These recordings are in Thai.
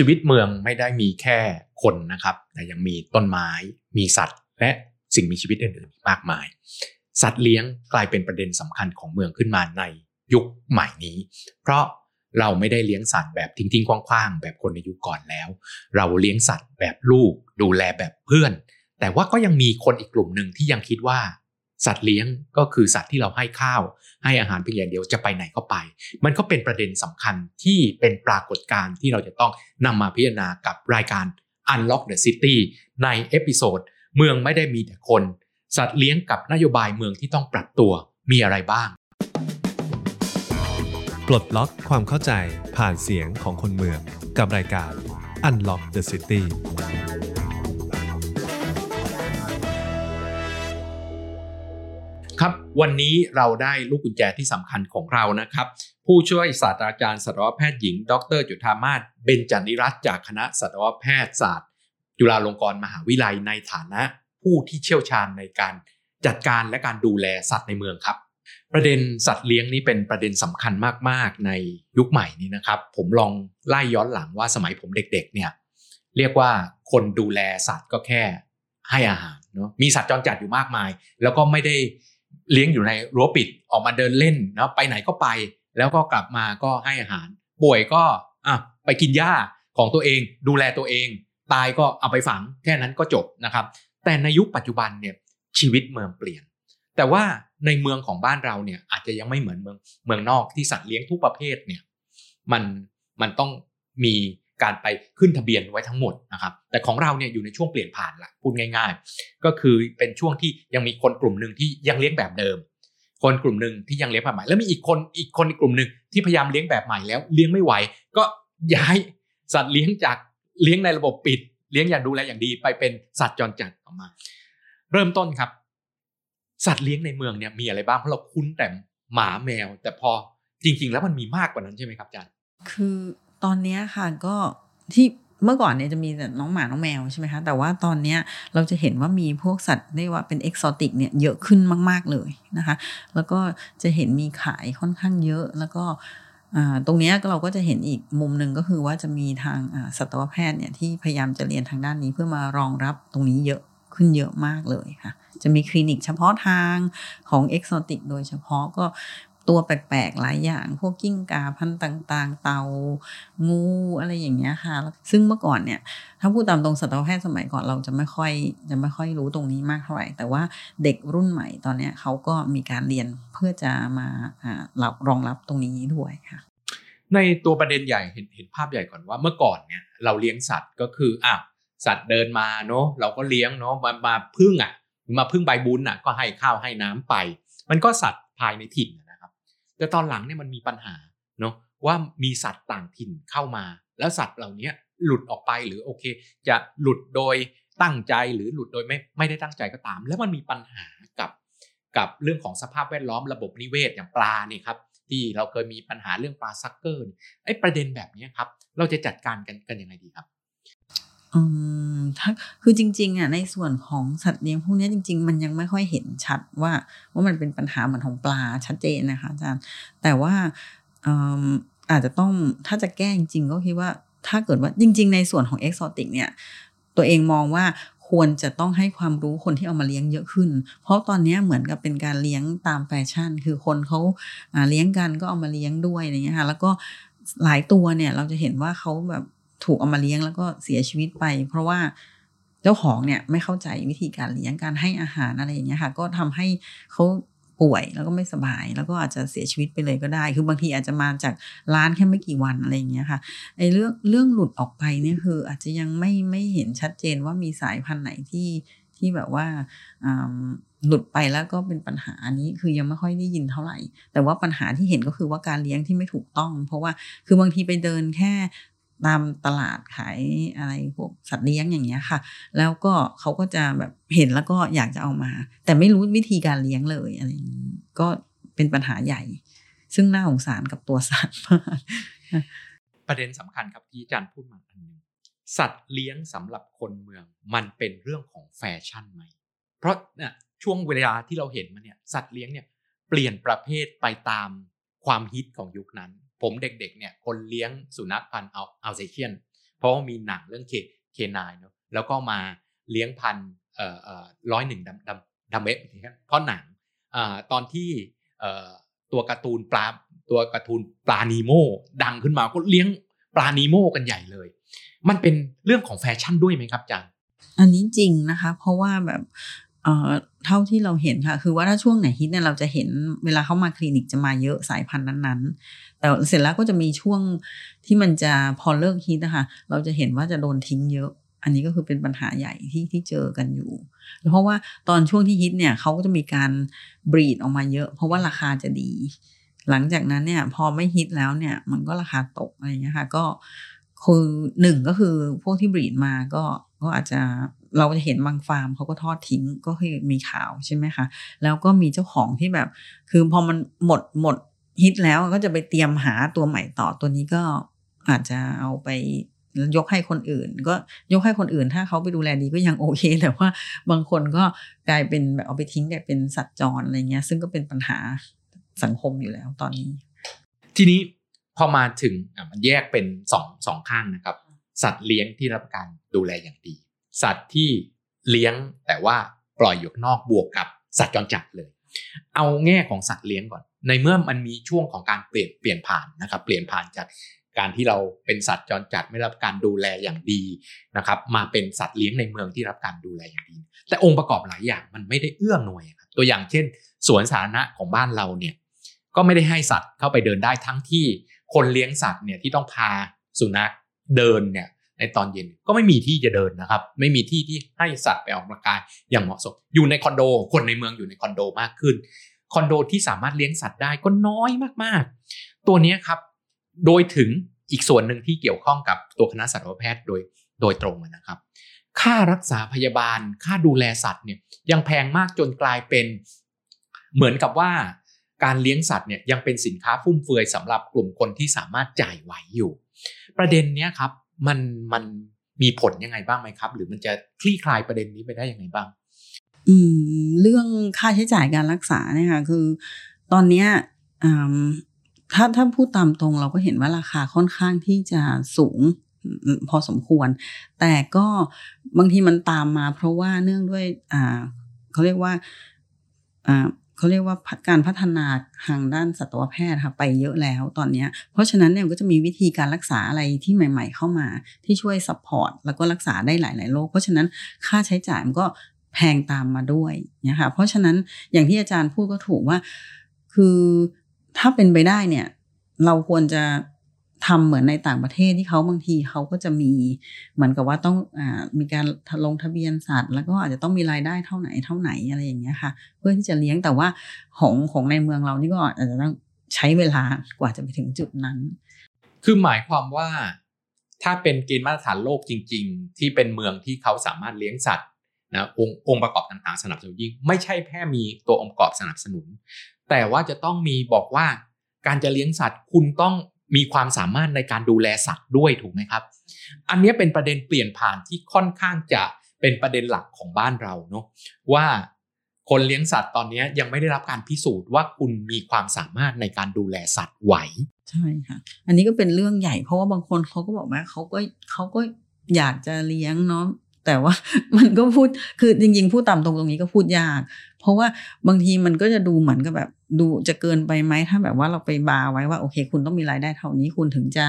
ชีวิตเมืองไม่ได้มีแค่คนนะครับ แต่ยังมีต้นไม้ มีสัตว์ และสิ่งมีชีวิตอื่นๆมากมาย สัตว์เลี้ยงกลายเป็นประเด็นสำคัญของเมืองขึ้นมาในยุคใหม่นี้ เพราะเราไม่ได้เลี้ยงสัตว์แบบทิ้งๆคว้างๆ แบบคนในยุคก่อนแล้ว เราเลี้ยงสัตว์แบบลูก ดูแลแบบเพื่อน แต่ว่าก็ยังมีคนอีกกลุ่มหนึ่งที่ยังคิดว่า สัตว์เลี้ยงก็คือสัตว์ที่เราให้ข้าว ให้อาหารเพียงอย่างเดียวจะไปไหนก็ไป มันก็เป็นประเด็นสำคัญที่เป็นปรากฏการณ์ที่เราจะต้องนำมาพิจารณากับรายการ Unlock the City ใน episode เมืองไม่ได้มีแต่คน สัตว์เลี้ยงกับนโยบายเมืองที่ต้องปรับตัวมีอะไรบ้าง ปลดล็อกความเข้าใจผ่านเสียงของคนเมืองกับรายการ Unlock the City ครับวันนี้เราได้ลูกกุญแจที่สำคัญของเรานะครับ ผู้ช่วยศาสตราจารย์สัตวแพทย์หญิง ดร จุธามาศเบญจนิรัตน์จากคณะสัตวแพทยศาสตร์ จุฬาลงกรณ์มหาวิทยาลัยในฐานะ ผู้ที่เชี่ยวชาญในการจัดการและการดูแลสัตว์ในเมืองครับ ประเด็นสัตว์เลี้ยงนี้เป็นประเด็นสำคัญมากๆในยุคใหม่นี้นะครับ ผมลองไล่ย้อนหลังว่าสมัยผมเด็กๆเนี่ยเรียกว่าคนดูแลสัตว์ก็แค่ให้อาหารเนาะมีสัตว์จรจัดอยู่มากมาย แล้วก็ไม่ได้ เลี้ยงอยู่ในรั้วปิดออกมาเดินเล่นนะไปไหนก็ไป แล้วก็กลับมาก็ให้อาหาร ป่วยก็อะไปกินหญ้าของตัวเอง ดูแลตัวเอง ตายก็เอาไปฝังแค่นั้นก็จบนะครับ แต่ในยุคปัจจุบันเนี่ยชีวิตเมืองเปลี่ยน แต่ว่าในเมืองของบ้านเราเนี่ยอาจจะยังไม่เหมือนเมืองเมืองนอกที่สัตว์เลี้ยงทุกประเภทเนี่ยมันมันต้องมี การไปขึ้นทะเบียนไว้ทั้งหมดนะครับ แต่ของเราเนี่ยอยู่ในช่วงเปลี่ยนผ่านละพูดง่าย ๆ ก็คือเป็นช่วงที่ยังมีคนกลุ่มหนึ่งที่ยังเลี้ยงแบบเดิม คนกลุ่มหนึ่งที่ยังเลี้ยงแบบใหม่ แล้วมีอีกคนอีกคนอีกกลุ่มหนึ่งที่พยายามเลี้ยงแบบใหม่แล้วเลี้ยงไม่ไหว ก็ย้ายสัตว์เลี้ยงจากเลี้ยงในระบบปิด เลี้ยงอย่างดูแลอย่างดีไปเป็นสัตว์จรจัดออกมา เริ่มต้นครับ สัตว์เลี้ยงในเมืองเนี่ยมีอะไรบ้างเพราะเราคุ้นแต่หมาแมว แต่พอจริง ๆ แล้วมันมีมากกว่านั้นใช่ไหมครับอาจารย์คือ ตอนนี้ค่ะก็ที่เมื่อก่อนเนี่ยจะมีแต่น้องหมา น้องแมวใช่ไหมคะ แต่ว่าตอนนี้เราจะเห็นว่ามีพวกสัตว์เรียกว่าเป็นเอกซอติกเนี่ยเยอะขึ้นมาก ๆเลยนะคะ แล้วก็จะเห็นมีขายค่อนข้างเยอะ แล้วก็ตรงนี้เราก็จะเห็นอีกมุมหนึ่งก็คือว่าจะมีทางสัตวแพทย์เนี่ยที่พยายามจะเรียนทางด้านนี้เพื่อมารองรับตรงนี้เยอะขึ้นเยอะมากเลยค่ะ จะมีคลินิกเฉพาะทางของเอกซอติกโดยเฉพาะก็ ตัวแปลกๆหลายอย่าง พวกกิ้งกาพันธุ์ต่างๆ เตางูอะไรอย่างเงี้ยค่ะ ซึ่งเมื่อก่อนเนี่ย ถ้าพูดตามตรงสัตวแพทย์สมัยก่อนเราจะไม่ค่อยจะไม่ค่อยรู้ตรงนี้มากเท่าไหร่ แต่ว่าเด็กรุ่นใหม่ตอนเนี้ยเขาก็มีการเรียนเพื่อจะมารับรองรับตรงนี้ด้วยค่ะ ในตัวประเด็นใหญ่เห็นเห็นภาพใหญ่ก่อนว่าเมื่อก่อนเนี่ยเราเลี้ยงสัตว์ก็คืออะสัตว์เดินมาเนาะเราก็เลี้ยงเนาะมามาพึ่งอะมาพึ่งใบบุญอะก็ให้ข้าวให้น้ำไป มันก็สัตว์ภายในถิ่น แต่ตอนหลังเนี่ยมันมีปัญหาเนาะว่ามีสัตว์ต่างถิ่นเข้ามา แล้วสัตว์เหล่านี้หลุดออกไปหรือโอเค จะหลุดโดยตั้งใจหรือหลุดโดยไม่ไม่ได้ตั้งใจก็ตาม แล้วมันมีปัญหากับกับเรื่องของสภาพแวดล้อมระบบนิเวศอย่างปลาเนี่ยครับที่เราเคยมีปัญหาเรื่องปลาซักเกอร์ไอ้ประเด็นแบบนี้ครับ เราจะจัดการกันกันยังไงดีครับ อืมถ้าคือจริง ๆอะในส่วนของสัตว์เลี้ยงพวกนี้จริง ๆ มันยังไม่ค่อยเห็นชัดว่าว่ามันเป็นปัญหาเหมือนของปลาชัดเจนนะคะอาจารย์ แต่ว่าอาจจะต้องถ้าจะแก้จริง ๆ ก็คิดว่าถ้าเกิดว่าจริง ๆ ในส่วนของเอ็กซอติกเนี่ย ตัวเองมองว่าควรจะต้องให้ความรู้คนที่เอามาเลี้ยงเยอะขึ้น เพราะตอนนี้เหมือนกับเป็นการเลี้ยงตามแฟชั่น คือคนเขาเลี้ยงกันก็เอามาเลี้ยงด้วยอะไรเงี้ยค่ะแล้วก็หลายตัวเนี่ยเราจะเห็นว่าเขาแบบ ถูกเอามาเลี้ยงแล้วก็เสียชีวิตไป เพราะว่าเจ้าของเนี่ยไม่เข้าใจวิธีการเลี้ยงการให้อาหารอะไรอย่างเงี้ยค่ะ ก็ทำให้เขาป่วยแล้วก็ไม่สบาย แล้วก็อาจจะเสียชีวิตไปเลยก็ได้ คือบางทีอาจจะมาจากร้านแค่ไม่กี่วันอะไรอย่างเงี้ยค่ะไอ้เรื่องเรื่องหลุดออกไปเนี่ยคืออาจจะยังไม่ไม่เห็นชัดเจนว่ามีสายพันธุ์ไหนที่ที่แบบว่าหลุดไปแล้วก็เป็นปัญหาอันนี้คือยังไม่ค่อยได้ยินเท่าไหร่ แต่ว่าปัญหาที่เห็นก็คือว่าการเลี้ยงที่ไม่ถูกต้อง เพราะว่าคือบางทีไปเดินแค่ ตามตลาดขายอะไรพวกสัตว์เลี้ยงอย่างเงี้ยค่ะ แล้วก็เขาก็จะแบบเห็นแล้วก็อยากจะเอามา แต่ไม่รู้วิธีการเลี้ยงเลยอะไรอย่างนี้ก็เป็นปัญหาใหญ่ ซึ่งน่าสงสารกับตัวสัตว์มากประเด็นสำคัญครับที่อาจารย์พูดมาอันนึงสัตว์เลี้ยงสำหรับคนเมือง มันเป็นเรื่องของแฟชั่นไหม เพราะเนี่ยช่วงเวลาที่เราเห็นมาเนี่ยสัตว์เลี้ยงเนี่ยเปลี่ยนประเภทไปตามความฮิตของยุคนั้น ผมเด็กๆเนี่ยคนเลี้ยงสุนัขพันธุ์เอาเอาเซเชียน เพราะว่ามีหนังเรื่องเคเคนายเนาะแล้วก็มาเลี้ยงพันเอ่อเอ่อร้อยหนึ่งดำดำดำเว็บเพราะหนังอ่าตอนที่เอ่อตัวการ์ตูนปลาตัวการ์ตูนปลานีโมดังขึ้นมาก็เลี้ยงปลานีโมกันใหญ่เลย มันเป็นเรื่องของแฟชั่นด้วยไหมครับอาจารย์อันนี้จริงนะคะ เพราะว่าแบบเอ่อเท่าที่เราเห็นค่ะ คือว่าถ้าช่วงไหนฮิตเนี่ยเราจะเห็นเวลาเข้ามาคลินิกจะมาเยอะสายพันธุ์นั้นๆ แต่เสร็จแล้วก็จะมีช่วงที่มันจะพอเลิกฮิตนะคะ เราจะเห็นว่าจะโดนทิ้งเยอะ อันนี้ก็คือเป็นปัญหาใหญ่ที่ที่เจอกันอยู่ เพราะว่าตอนช่วงที่ฮิตเนี่ยเขาก็จะมีการบรีดออกมาเยอะ เพราะว่าราคาจะดี หลังจากนั้นเนี่ยพอไม่ฮิตแล้วเนี่ยมันก็ราคาตกอะไรอย่างเงี้ยค่ะก็คือหนึ่งก็คือพวกที่บรีดมาก็ก็อาจจะเราจะเห็นบางฟาร์มเขาก็ทอดทิ้งก็คือมีข่าวใช่ไหมคะ แล้วก็มีเจ้าของที่แบบ คือพอมันหมดหมด ฮิตแล้วก็จะไปเตรียมหาตัวใหม่ต่อตัวนี้ก็อาจจะเอาไปยกให้คนอื่น ก็ยกให้คนอื่น ถ้าเขาไปดูแลดีก็ยังโอเค แต่ว่าบางคนก็กลายเป็นแบบเอาไปทิ้งกลายเป็นสัตว์จรอะไรเงี้ย ซึ่งก็เป็นปัญหาสังคมอยู่แล้วตอนนี้ ทีนี้พอมาถึงอะมันแยกเป็นสองสองข้างนะครับ สัตว์เลี้ยงที่รับการดูแลอย่างดี สัตว์ที่เลี้ยงแต่ว่าปล่อยอยู่นอกบวกกับสัตว์จรจัดเลย เอาแง่ของสัตว์เลี้ยงก่อน ในเมื่อมันมีช่วงของการเปลี่ยนเปลี่ยนผ่านนะครับ เปลี่ยนผ่านจากการที่เราเป็นสัตว์จรจัดไม่รับการดูแลอย่างดีนะครับ มาเป็นสัตว์เลี้ยงในเมืองที่รับการดูแลอย่างดี แต่องค์ประกอบหลายอย่างมันไม่ได้เอื้อหน่วยครับตัวอย่างเช่น สวนสาธารณะของบ้านเราเนี่ยก็ไม่ได้ให้สัตว์เข้าไปเดินได้ทั้งที่คนเลี้ยงสัตว์เนี่ยที่ต้องพาสุนัขเดินเนี่ยในตอนเย็นก็ไม่มีที่จะเดินนะครับ ไม่มีที่ที่ให้สัตว์ไปออกกำลังกายอย่างเหมาะสม อยู่ในคอนโด คนในเมืองอยู่ในคอนโดมากขึ้น คอนโดที่สามารถเลี้ยงสัตว์ได้ก็น้อยมากๆ ตัวนี้ครับ โดยถึงอีกส่วนหนึ่งที่เกี่ยวข้องกับตัวคณะสัตวแพทย์โดยโดยตรงนะครับ ค่ารักษาพยาบาล ค่าดูแลสัตว์เนี่ยยังแพงมากจนกลายเป็น เหมือนกับว่าการเลี้ยงสัตว์เนี่ยยังเป็นสินค้าฟุ่มเฟือยสำหรับกลุ่มคนที่สามารถจ่ายไหวอยู่ ประเด็นเนี้ยครับมันมันมีผลยังไงบ้างไหมครับ หรือมันจะคลี่คลายประเด็นนี้ไปได้ยังไงบ้าง เรื่องค่าใช้จ่ายการรักษาเนี่ยค่ะคือตอนเนี้ยถ้าถ้าพูดตามตรงเราก็เห็นว่าราคาค่อนข้างที่จะสูงพอสมควร แต่ก็บางทีมันตามมา เพราะว่าเนื่องด้วยอ่าเขาเรียกว่าอ่าเขาเรียกว่าการพัฒนาทางด้านสัตวแพทย์ค่ะไปเยอะแล้วตอนนี้ เพราะฉะนั้นเนี่ยก็จะมีวิธีการรักษาอะไรที่ใหม่ ๆ เข้ามาที่ช่วย support แล้วก็รักษาได้หลาย ๆโรคเพราะฉะนั้นค่าใช้จ่ายมันก็ แพงตามมาด้วยนะคะเพราะฉะนั้นอย่างที่อาจารย์พูดก็ถูกว่า คือถ้าเป็นไปได้เนี่ย เราควรจะทำเหมือนในต่างประเทศที่เขาบางทีเขาก็จะมีเหมือนกับว่าต้องอมีการลงทะเบียนสัตว์ แล้วก็อาจจะต้องมีรายได้เท่าไหนเท่าไหนอะไรอย่างเงี้ยค่ะ เพื่อที่จะเลี้ยงแต่ว่าของของในเมืองเรานี่ก็อาจจะต้องใช้เวลากว่าจะไปถึงจุดนั้น คือหมายความว่าถ้าเป็นเกณฑ์มาตรฐานโลกจริง ๆ ที่เป็นเมืองที่เขาสามารถเลี้ยงสัตว์ นะองค์องค์ประกอบต่างๆ สนับสนุนยิ่ง ไม่ใช่แค่มีตัวองค์ประกอบสนับสนุน แต่ว่าจะต้องมีบอกว่าการจะเลี้ยงสัตว์คุณต้องมีความสามารถในการดูแลสัตว์ด้วยถูกไหมครับ อันนี้เป็นประเด็นเปลี่ยนผ่านที่ค่อนข้างจะเป็นประเด็นหลักของบ้านเราเนาะว่าคนเลี้ยงสัตว์ตอนนี้ยังไม่ได้รับการพิสูจน์ว่าคุณมีความสามารถในการดูแลสัตว์ไหว ใช่ค่ะ อันนี้ก็เป็นเรื่องใหญ่เพราะว่าบางคนเขาก็บอกว่าเขาก็เขาก็อยากจะเลี้ยงเนาะ แต่ว่ามันก็พูดคือจริง ๆ พูดตามตรงตรงนี้ก็พูดยาก เพราะว่าบางทีมันก็จะดูเหมือนกับแบบ ดูจะเกินไปไหมถ้าแบบว่าเราไปบาไว้ว่าโอเค คุณต้องมีรายได้เท่านี้คุณถึงจะ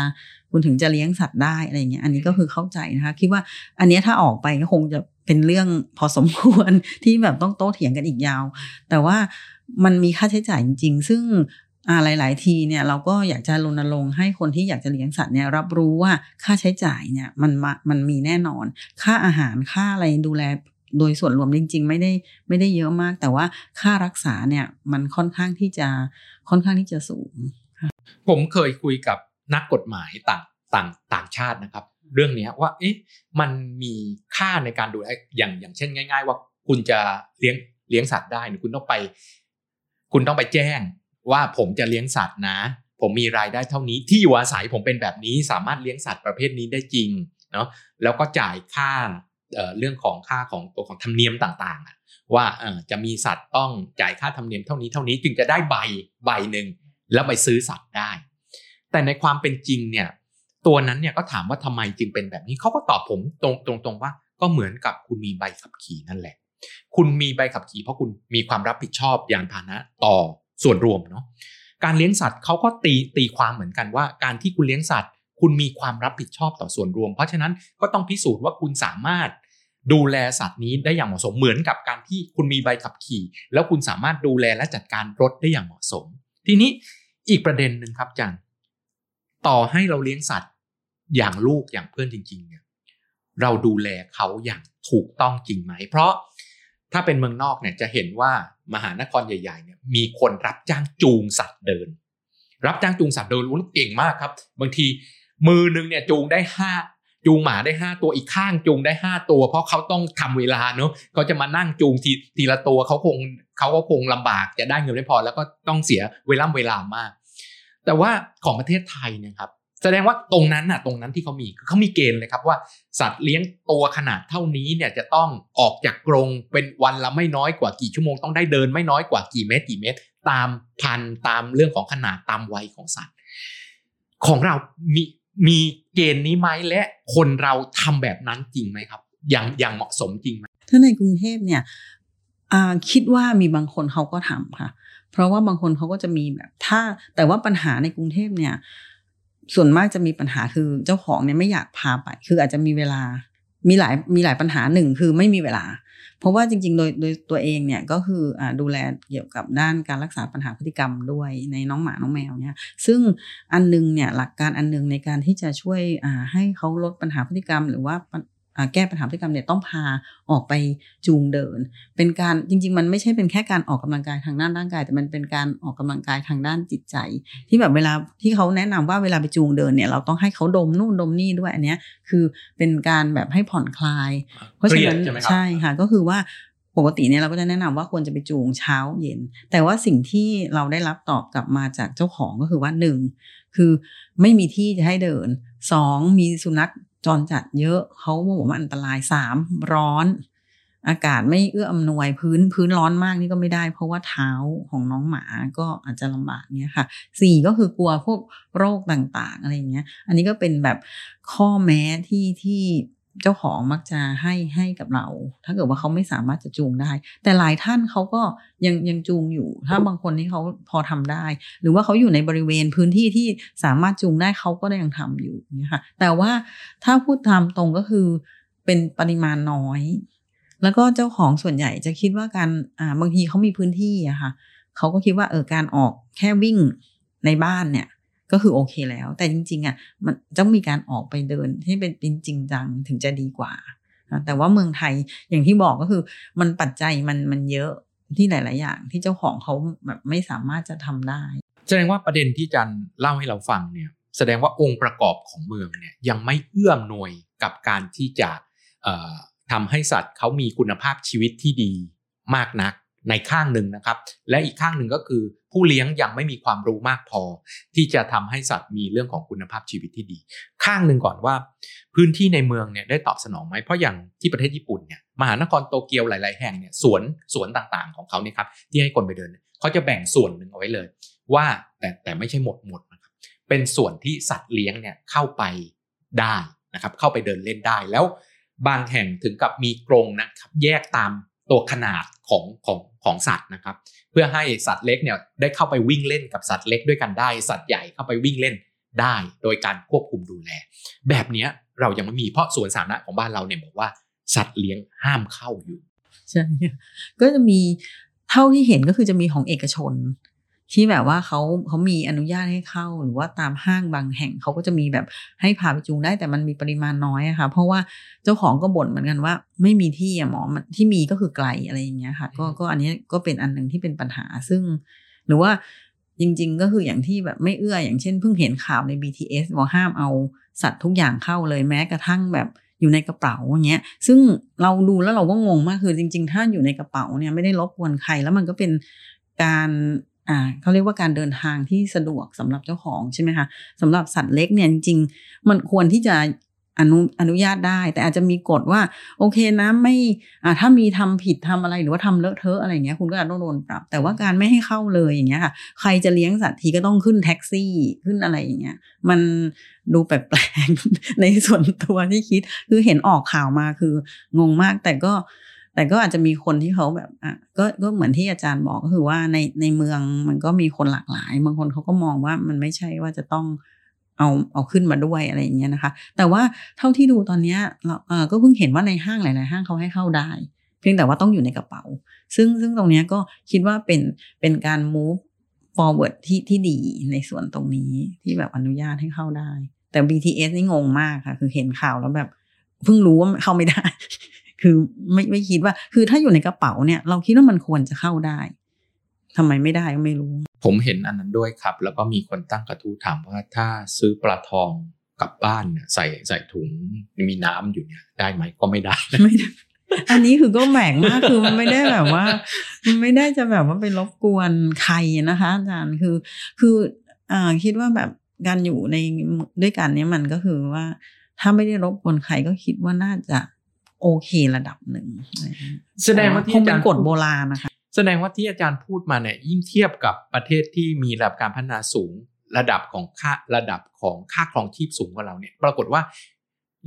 คุณถึงจะเลี้ยงสัตว์ได้อะไรเงี้ยอันนี้ก็คือเข้าใจนะคะคิดว่าอันนี้ถ้าออกไปก็คงจะเป็นเรื่องพอสมควรที่แบบต้องโต้เถียงกันอีกยาว แต่ว่ามันมีค่าใช้จ่ายจริง ๆ ซึ่ง หลาย ๆ ทีเนี่ยเราก็อยากจะรณรงค์ให้คนที่อยากจะเลี้ยงสัตว์เนี่ยรับรู้ว่าค่าใช้จ่ายเนี่ยมันมามันมีแน่นอน ค่าอาหารค่าอะไรดูแลโดยส่วนรวมจริง ๆ ไม่ได้ไม่ได้เยอะมาก แต่ว่าค่ารักษาเนี่ยมันค่อนข้างที่จะค่อนข้างที่จะสูง ผมเคยคุยกับนักกฎหมายต่างต่างต่างชาตินะครับ เรื่องเนี้ยว่าเอ๊ะมันมีค่าในการดูแลอย่างอย่างเช่นง่าย ๆ ว่าคุณจะเลี้ยงเลี้ยงสัตว์ได้เนี่ยคุณต้องไป คุณต้องไปแจ้ง ว่าผมจะเลี้ยงสัตว์นะ ผมมีรายได้เท่านี้ที่อยู่อาศัยผมเป็นแบบนี้สามารถเลี้ยงสัตว์ประเภทนี้ได้จริงเนาะแล้วก็จ่ายค่าเเรื่องของค่าของตัวของธรรมเนียมต่างๆ ว่าจะมีสัตว์ต้องจ่ายค่าธรรมเนียมเท่านี้เท่านี้จึงจะได้ใบใบหนึ่งแล้วไปซื้อสัตว์ได้ แต่ในความเป็นจริงเนี่ยตัวนั้นเนี่ยก็ถามว่าทำไมจึงเป็นแบบนี้เขาก็ตอบผมตรงตรงๆว่าก็เหมือนกับคุณมีใบขับขี่นั่นแหละ คุณมีใบขับขี่เพราะคุณมีความรับผิดชอบยานพาหนะต่อ ส่วนรวมเนาะการเลี้ยงสัตว์เขาก็ตีตีความเหมือนกันว่า การที่คุณเลี้ยงสัตว์ คุณมีความรับผิดชอบต่อส่วนรวม เพราะฉะนั้นก็ต้องพิสูจน์ว่าคุณสามารถดูแลสัตว์นี้ได้อย่างเหมาะสมเหมือนกับการที่คุณมีใบขับขี่ แล้วคุณสามารถดูแลและจัดการรถได้อย่างเหมาะสม ทีนี้อีกประเด็นหนึ่งครับจันต่อให้เราเลี้ยงสัตว์อย่างลูกอย่างเพื่อนจริง ๆ เนี่ย เราดูแลเขาอย่างถูกต้องจริงไหม เพราะ ถ้าเป็นเมืองนอกเนี่ยจะเห็นว่ามหานครใหญ่ๆเนี่ยมีคนรับจ้างจูงสัตว์เดิน รับจ้างจูงสัตว์เดินรู้เก่งมากครับ บางทีมือนึงเนี่ยจูงได้ห้าจูงหมาได้ห้าตัวอีกข้างจูงได้ห้าตัว เพราะเขาต้องทำเวลาเนาะเขาจะมานั่งจูงทีทีละตัวเขาคงเขาก็คงลำบากจะได้เงินไม่พอแล้วก็ต้องเสียเวลาเวลามาก แต่ว่าของประเทศไทยเนี่ยครับ แสดงว่าตรงนั้นน่ะตรงนั้นที่เขามีเขามีเกณฑ์เลยครับว่าสัตว์เลี้ยงตัวขนาดเท่านี้เนี่ยจะต้องออกจากกรงเป็นวันละไม่น้อยกว่ากี่ชั่วโมงต้องได้เดินไม่น้อยกว่ากี่เมตรกี่เมตร ตามพันตามเรื่องของขนาดตามวัยของสัตว์ ของเรามีมีเกณฑ์นี้ไหมและคนเราทำแบบนั้นจริงไหมครับ อย่างอย่างเหมาะสมจริงไหมถ้าในกรุงเทพเนี่ยคิดว่ามีบางคนเขาก็ทำค่ะ เพราะว่าบางคนเขาก็จะมีแบบถ้าแต่ว่าปัญหาในกรุงเทพเนี่ย ส่วนมากจะมีปัญหาคือเจ้าของเนี่ยไม่อยากพาไป คืออาจจะมีเวลา มีหลายมีหลายปัญหาหนึ่งคือไม่มีเวลา เพราะว่าจริง ๆ โดยโดยตัวเองเนี่ยก็คืออดูแลเกี่ยวกับด้านการรักษาปัญหาพฤติกรรมด้วยในน้องหมาน้องแมวเนี่ย ซึ่งอันนึงเนี่ยหลักการอันนึงในการที่จะช่วยให้เขาลดปัญหาพฤติกรรม หรือว่า แก้ปัญหาพฤติกรรมเนี่ยต้องพาออกไปจูงเดิน เป็นการจริง ๆ มันไม่ใช่เป็นแค่การออกกำลังกายทางด้านร่างกาย แต่มันเป็นการออกกำลังกายทางด้านจิตใจ ที่แบบเวลาที่เขาแนะนำว่าเวลาไปจูงเดินเนี่ยเราต้องให้เขาดมนู่นดมนี่ด้วยอันเนี้ยคือเป็นการแบบให้ผ่อนคลาย เพราะฉะนั้นใช่ค่ะก็คือว่าปกติเนี่ยเราก็จะแนะนำว่าควรจะไปจูงเช้าเย็น แต่ว่าสิ่งที่เราได้รับตอบกลับมาจากเจ้าของก็คือว่าหนึ่งคือไม่มีที่จะให้เดินสองมีสุนัข จรจัดเยอะเขาบอกว่าอันตรายสามร้อน อากาศไม่เอื้ออำนวยพื้นพื้นร้อนมากนี่ก็ไม่ได้ เพราะว่าเท้าของน้องหมาก็อาจจะลำบากเนี้ยค่ะสี่ก็คือกลัวพวกโรคต่างๆอะไรเงี้ย อันนี้ก็เป็นแบบข้อแม้ที่ที่ เจ้าของมักจะให้ให้กับเรา ถ้าเกิดว่าเขาไม่สามารถจะจูงได้ แต่หลายท่านเขาก็ยังยังจูงอยู่ ถ้าบางคนที่เขาพอทำได้ หรือว่าเขาอยู่ในบริเวณพื้นที่ที่สามารถจูงได้เขาก็ยังทำอยู่เนี่ยค่ะแต่ว่าถ้าพูดตามตรงก็คือเป็นปริมาณน้อย แล้วก็เจ้าของส่วนใหญ่จะคิดว่าการอ่าบางทีเขามีพื้นที่อะค่ะเขาก็คิดว่าเออการออกแค่วิ่งในบ้านเนี่ย ก็คือโอเคแล้ว แต่จริงๆอะมันต้องมีการออกไปเดินที่เป็นจริงจังถึงจะดีกว่า แต่ว่าเมืองไทยอย่างที่บอกก็คือ มันปัจจัยมันมันเยอะที่หลาย ๆ อย่าง ที่เจ้าของเขาแบบไม่สามารถจะทำได้ แสดงว่าประเด็นที่จันเล่าให้เราฟังเนี่ยแสดงว่าองค์ประกอบของเมืองเนี่ยยังไม่เอื้อมหน่วยกับการที่จะทำให้สัตว์เขามีคุณภาพชีวิตที่ดีมากนัก ในข้างหนึ่งนะครับ และอีกข้างหนึ่งก็คือผู้เลี้ยงยังไม่มีความรู้มากพอ ที่จะทำให้สัตว์มีเรื่องของคุณภาพชีวิตที่ดี ข้างหนึ่งก่อนว่า พื้นที่ในเมืองเนี่ยได้ตอบสนองไหมเพราะอย่างที่ประเทศญี่ปุ่นเนี่ยมหานครโตเกียวหลาย ๆ แห่งเนี่ยสวนสวนต่างๆ ของเขาเนี่ยครับที่ให้คนไปเดินเขาจะแบ่งส่วนหนึ่งเอาไว้เลย ว่าแต่แต่ไม่ใช่หมดหมดนะครับเป็นส่วนที่สัตว์เลี้ยงเนี่ยเข้าไปได้นะครับเข้าไปเดินเล่นได้แล้ว บางแห่งถึงกับมีกรงนะครับแยกตามตัวขนาด ของของของสัตว์นะครับ เพื่อให้สัตว์เล็กเนี่ยได้เข้าไปวิ่งเล่นกับสัตว์เล็กด้วยกันได้ สัตว์ใหญ่เข้าไปวิ่งเล่นได้ โดยการควบคุมดูแล แบบนี้เรายังไม่มีเพราะสวนสาธารณะของบ้านเราเนี่ยบอกว่าสัตว์เลี้ยงห้ามเข้าอยู่ใช่ก็จะมีเท่าที่เห็นก็คือจะมีของเอกชน ที่แบบว่าเขาเขามีอนุญาตให้เข้า หรือว่าตามห้างบางแห่งเขาก็จะมีแบบให้พาไปจูงได้แต่มันมีปริมาณน้อยอะค่ะ เพราะว่าเจ้าของก็บ่นเหมือนกันว่า ไม่มีที่อะหมอมันที่มีก็คือไกลอะไรอย่างเงี้ยค่ะ ก็ก็อันนี้ก็เป็นอันหนึ่งที่เป็นปัญหาซึ่ง หรือว่าจริง ๆ ก็คืออย่างที่แบบไม่เอื้ออย่างเช่นเพิ่งเห็นข่าวใน BTS ว่าห้ามเอาสัตว์ทุกอย่างเข้าเลยแม้กระทั่งแบบอยู่ในกระเป๋าอย่างเงี้ย ซึ่งเราดูแล้วเราก็งงมากคือจริง ๆ ถ้าอยู่ในกระเป๋าเนี่ยไม่ได้รบกวนใครแล้วมันก็เป็นการ อ่าเขาเรียกว่าการเดินทางที่สะดวกสำหรับเจ้าของใช่ไหมคะสำหรับสัตว์เล็กเนี่ยจริงๆมันควรที่จะอนุอนุญาตได้ แต่อาจจะมีกฎว่า โอเคนะไม่อ่าถ้ามีทำผิดทำอะไรหรือว่าทำเลอะเทอะอะไรเงี้ยคุณก็อาจต้องโดนปรับ แต่ว่าการไม่ให้เข้าเลยอย่างเงี้ยค่ะ ใครจะเลี้ยงสัตว์ทีก็ต้องขึ้นแท็กซี่ขึ้นอะไรอย่างเงี้ย มันดูแปลกๆในส่วนตัวที่คิด คือเห็นออกข่าวมาคืองงมากแต่ก็ แต่ก็อาจจะมีคนที่เขาแบบอะก็ก็เหมือนที่อาจารย์บอกก็คือว่าในในเมืองมันก็มีคนหลากหลาย บางคนเขาก็มองว่ามันไม่ใช่ว่าจะต้องเอาเอาขึ้นมาด้วยอะไรอย่างเงี้ยนะคะ แต่ว่าเท่าที่ดูตอนเนี้ยเราเออก็เพิ่งเห็นว่าในห้างหลาย ๆ ห้างเขาให้เข้าได้ เพียงแต่ว่าต้องอยู่ในกระเป๋า ซึ่งซึ่งตรงเนี้ยก็คิดว่าเป็นเป็นการ move forward ที่ที่ดีในส่วนตรงนี้ที่แบบอนุญาตให้เข้าได้ แต่ BTS นี่งงมากค่ะ คือเห็นข่าวแล้วแบบเพิ่งรู้ว่าเข้าไม่ได้ คือไม่ไม่คิดว่า คือถ้าอยู่ในกระเป๋าเนี่ย เราคิดว่ามันควรจะเข้าได้ทำไมไม่ได้ก็ไม่รู้ ผมเห็นอันนั้นด้วยครับ แล้วก็มีคนตั้งกระทู้ถามว่าถ้าซื้อปลาทองกลับบ้านเนี่ยใส่ใส่ถุงมีน้ำอยู่เนี่ยได้ไหมก็ไม่ได้ไม่ได้อันนี้คือก็แหม่งมากคือมันไม่ได้แบบว่ามันไม่ได้จะแบบว่าไปรบกวนใครนะคะอาจารย์คือคืออ่าคิดว่าแบบการอยู่ในด้วยกันเนี้ยมันก็คือว่า ถ้าไม่ได้รบกวนใครก็คิดว่าน่าจะ โอเคระดับหนึ่งอะไรอย่างเงี้ยแสดงว่าที่คงอาเป็จานรย์กฎโบราณนะคะแสดงว่าที่อาจารย์พูดมาเนี่ยยิ่งเทียบกับประเทศที่มีระดับการพัฒนาสูง ระดับของค่าระดับของค่าครองชีพสูงกว่าเราเนี่ย ปรากฏว่า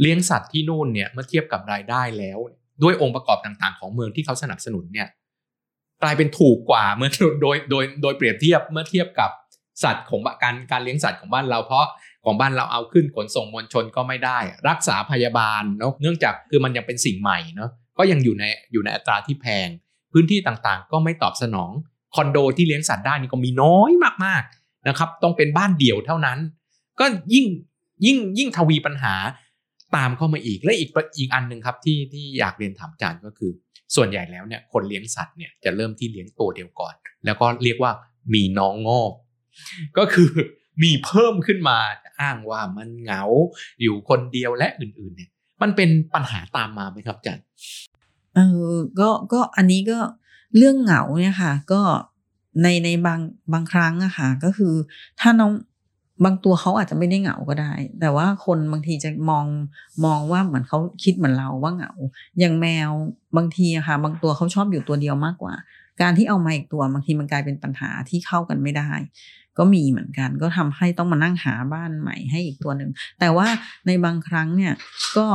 เลี้ยงสัตว์ที่นู่นเนี่ยเมื่อเทียบกับรายได้แล้ว ด้วยองค์ประกอบต่างๆ ของเมืองที่เขาสนับสนุนเนี่ยกลายเป็นถูกกว่าเมื่อโดยโดยโดยเปรียบเทียบเมื่อเทียบกับสัตว์ของการการเลี้ยงสัตว์ของบ้านเราเพราะ ของบ้านเราเอาขึ้นขนส่งมวลชนก็ไม่ได้ รักษาพยาบาลเนาะเนื่องจากคือมันยังเป็นสิ่งใหม่เนาะก็ยังอยู่ในอยู่ในอัตราที่แพง พื้นที่ต่างๆ ก็ไม่ตอบสนองคอนโดที่เลี้ยงสัตว์ได้นี่ก็มีน้อยมากๆนะครับ ต้องเป็นบ้านเดี่ยวเท่านั้น ก็ยิ่งยิ่งยิ่งทวีปัญหาตามเข้ามาอีกและอีกอีกอันหนึ่งครับที่ที่อยากเรียนถามอาจารย์ก็คือ ส่วนใหญ่แล้วเนี่ยคนเลี้ยงสัตว์เนี่ยจะเริ่มที่เลี้ยงตัวเดียวก่อน แล้วก็เรียกว่ามีน้องงอกก็คือ มีเพิ่มขึ้นมาอ้างว่ามันเหงาอยู่คนเดียวและอื่นๆเนี่ย มันเป็นปัญหาตามมาไหมครับจารย์เออก็ก็อันนี้ก็เรื่องเหงาเนี่ยค่ะ ก็ในในบางบางครั้งอะค่ะ ก็คือถ้าน้องบางตัวเขาอาจจะไม่ได้เหงาก็ได้ แต่ว่าคนบางทีจะมองมองว่าเหมือนเขาคิดเหมือนเราว่าเหงา อย่างแมวบางทีอะค่ะ บางตัวเขาชอบอยู่ตัวเดียวมากกว่า การที่เอามาอีกตัวบางทีมันกลายเป็นปัญหาที่เข้ากันไม่ได้ ก็มีเหมือนกัน ก็ทำให้ต้องมานั่งหาบ้านใหม่ให้อีกตัวหนึ่ง แต่ว่าในบางครั้งเนี่ยก็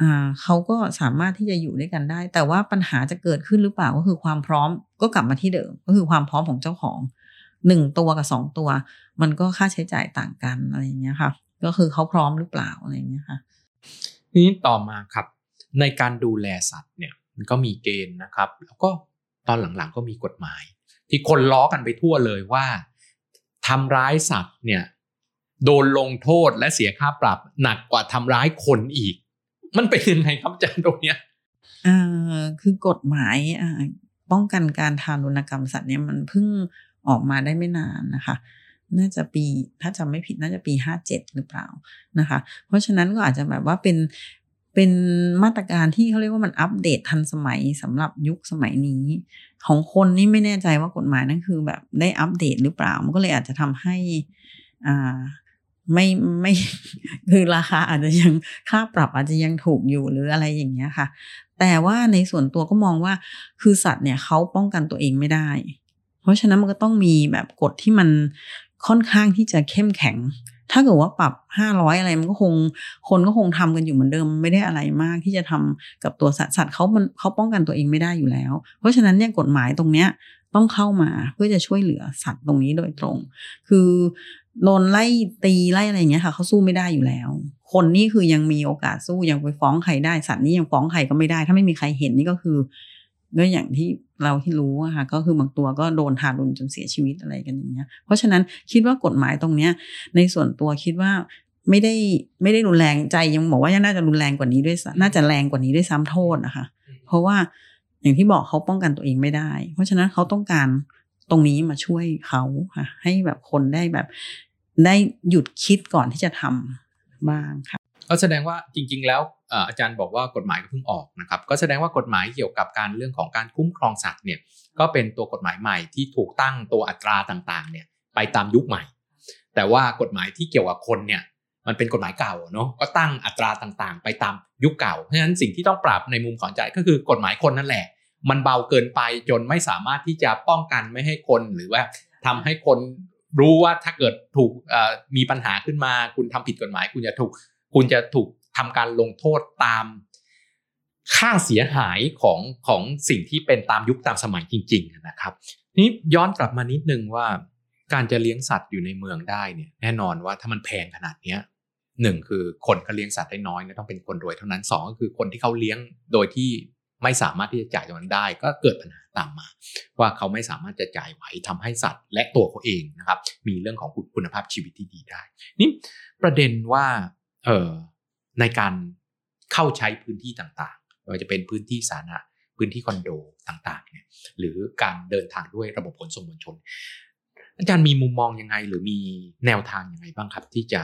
อ่าเขาก็สามารถที่จะอยู่ด้วยกันได้ แต่ว่าปัญหาจะเกิดขึ้นหรือเปล่าก็คือความพร้อมก็กลับมาที่เดิม ก็คือความพร้อมของเจ้าของหนึ่งตัวกับสองตัว มันก็ค่าใช้จ่ายต่างกันอะไรอย่างเงี้ยค่ะ ก็คือเขาพร้อมหรือเปล่าอะไรอย่างเงี้ยค่ะทีนี้ต่อมาครับ ในการดูแลสัตว์เนี่ยมันก็มีเกณฑ์นะครับ แล้วก็ตอนหลังๆก็มีกฎหมาย ที่คนล้อกันไปทั่วเลยว่า ทำร้ายสัตว์เนี่ยโดนลงโทษและเสียค่าปรับหนักกว่าทำร้ายคนอีก มันเป็นยังไงครับอาจารย์ตรงเนี้ยอ่าคือกฎหมายอ่าป้องกันการทารุณกรรมสัตว์เนี่ยมันเพิ่งออกมาได้ไม่นานนะคะ น่าจะปีถ้าจำไม่ผิดน่าจะปีห้าเจ็ดหรือเปล่านะคะ เพราะฉะนั้นก็อาจจะแบบว่าเป็น เป็นมาตรการที่เขาเรียกว่ามันอัปเดตทันสมัยสำหรับยุคสมัยนี้ ของคนนี่ไม่แน่ใจว่ากฎหมายนั่นคือแบบได้อัปเดตหรือเปล่า มันก็เลยอาจจะทำให้อ่าไม่ไม่คือราคาอาจจะยังค่าปรับอาจจะยังถูกอยู่หรืออะไรอย่างเงี้ยค่ะ แต่ว่าในส่วนตัวก็มองว่าคือสัตว์เนี่ยเขาป้องกันตัวเองไม่ได้ เพราะฉะนั้นมันก็ต้องมีแบบกฎที่มันค่อนข้างที่จะเข้มแข็ง ถ้าเกิดว่าปรับห้าร้อยอะไรมันก็คงคนก็คงทำกันอยู่เหมือนเดิมไม่ได้อะไรมากที่จะทำกับตัวสัตว์สัตว์เขามันเขาป้องกันตัวเองไม่ได้อยู่แล้ว เพราะฉะนั้นเนี่ยกฎหมายตรงเนี้ยต้องเข้ามาเพื่อจะช่วยเหลือสัตว์ตรงนี้โดยตรง คือโดนไล่ตีไล่อะไรอย่างเงี้ยค่ะเขาสู้ไม่ได้อยู่แล้ว คนนี่คือยังมีโอกาสสู้ยังไปฟ้องใครได้สัตว์นี่ยังฟ้องใครก็ไม่ได้ ถ้าไม่มีใครเห็นนี่ก็คือ ก็อย่างที่เราที่รู้อะค่ะก็คือบางตัวก็โดนทารุณจนเสียชีวิตอะไรกันอย่างเงี้ย เพราะฉะนั้นคิดว่ากฎหมายตรงเนี้ย ในส่วนตัวคิดว่าไม่ได้ไม่ได้รุนแรงใจยังบอกว่ายังน่าจะรุนแรงกว่านี้ด้วยซ้ำน่าจะแรงกว่านี้ด้วยซ้ำโทษนะคะ เพราะว่าอย่างที่บอกเขาป้องกันตัวเองไม่ได้ เพราะฉะนั้นเขาต้องการตรงนี้มาช่วยเขาค่ะ ให้แบบคนได้แบบได้หยุดคิดก่อนที่จะทำบ้างค่ะ ก็แสดงว่าจริง ๆ แล้วอาจารย์บอกว่ากฎหมายก็เพิ่งออกนะครับ ก็แสดงว่ากฎหมายเกี่ยวกับการเรื่องของการคุ้มครองสัตว์เนี่ยก็เป็นตัวกฎหมายใหม่ที่ถูกตั้งตัวอัตราต่างๆเนี่ยไปตามยุคใหม่ แต่ว่ากฎหมายที่เกี่ยวกับคนเนี่ยมันเป็นกฎหมายเก่าเนาะก็ตั้งอัตราต่างๆ ไปตามยุคเก่า เพราะฉะนั้นสิ่งที่ต้องปรับในมุมของใจก็คือกฎหมายคนนั่นแหละ มันเบาเกินไปจนไม่สามารถที่จะป้องกันไม่ให้คนหรือว่าทำให้คนรู้ว่าถ้าเกิดถูกมีปัญหาขึ้นมา คุณทำผิดกฎหมายคุณจะถูก คุณจะถูกทำการลงโทษตามค่าเสียหายของของสิ่งที่เป็นตามยุคตามสมัยจริง ๆ นะครับ นี้ย้อนกลับมานิดนึงว่าการจะเลี้ยงสัตว์อยู่ในเมืองได้เนี่ยแน่นอนว่าถ้ามันแพงขนาดเนี้ยหนึ่งคือคนก็เลี้ยงสัตว์ได้น้อยนะต้องเป็นคนรวยเท่านั้นสองก็คือคนที่เขาเลี้ยงโดยที่ไม่สามารถที่จะจ่ายตรงนั้นได้ ก็เกิดปัญหาตามมา ว่าเขาไม่สามารถจะจ่ายไหวทำให้สัตว์ และตัวเขาเองนะครับ มีเรื่องของคุณภาพชีวิตที่ดีได้ นี่ประเด็นว่า เอ่อในการเข้าใช้พื้นที่ต่างๆไม่ว่าจะเป็นพื้นที่สาธารณะพื้นที่คอนโดต่างๆเนี่ยหรือการเดินทางด้วยระบบขนส่งมวลชน อาจารย์มีมุมมองยังไง หรือมีแนวทางยังไงบ้างครับ ที่จะ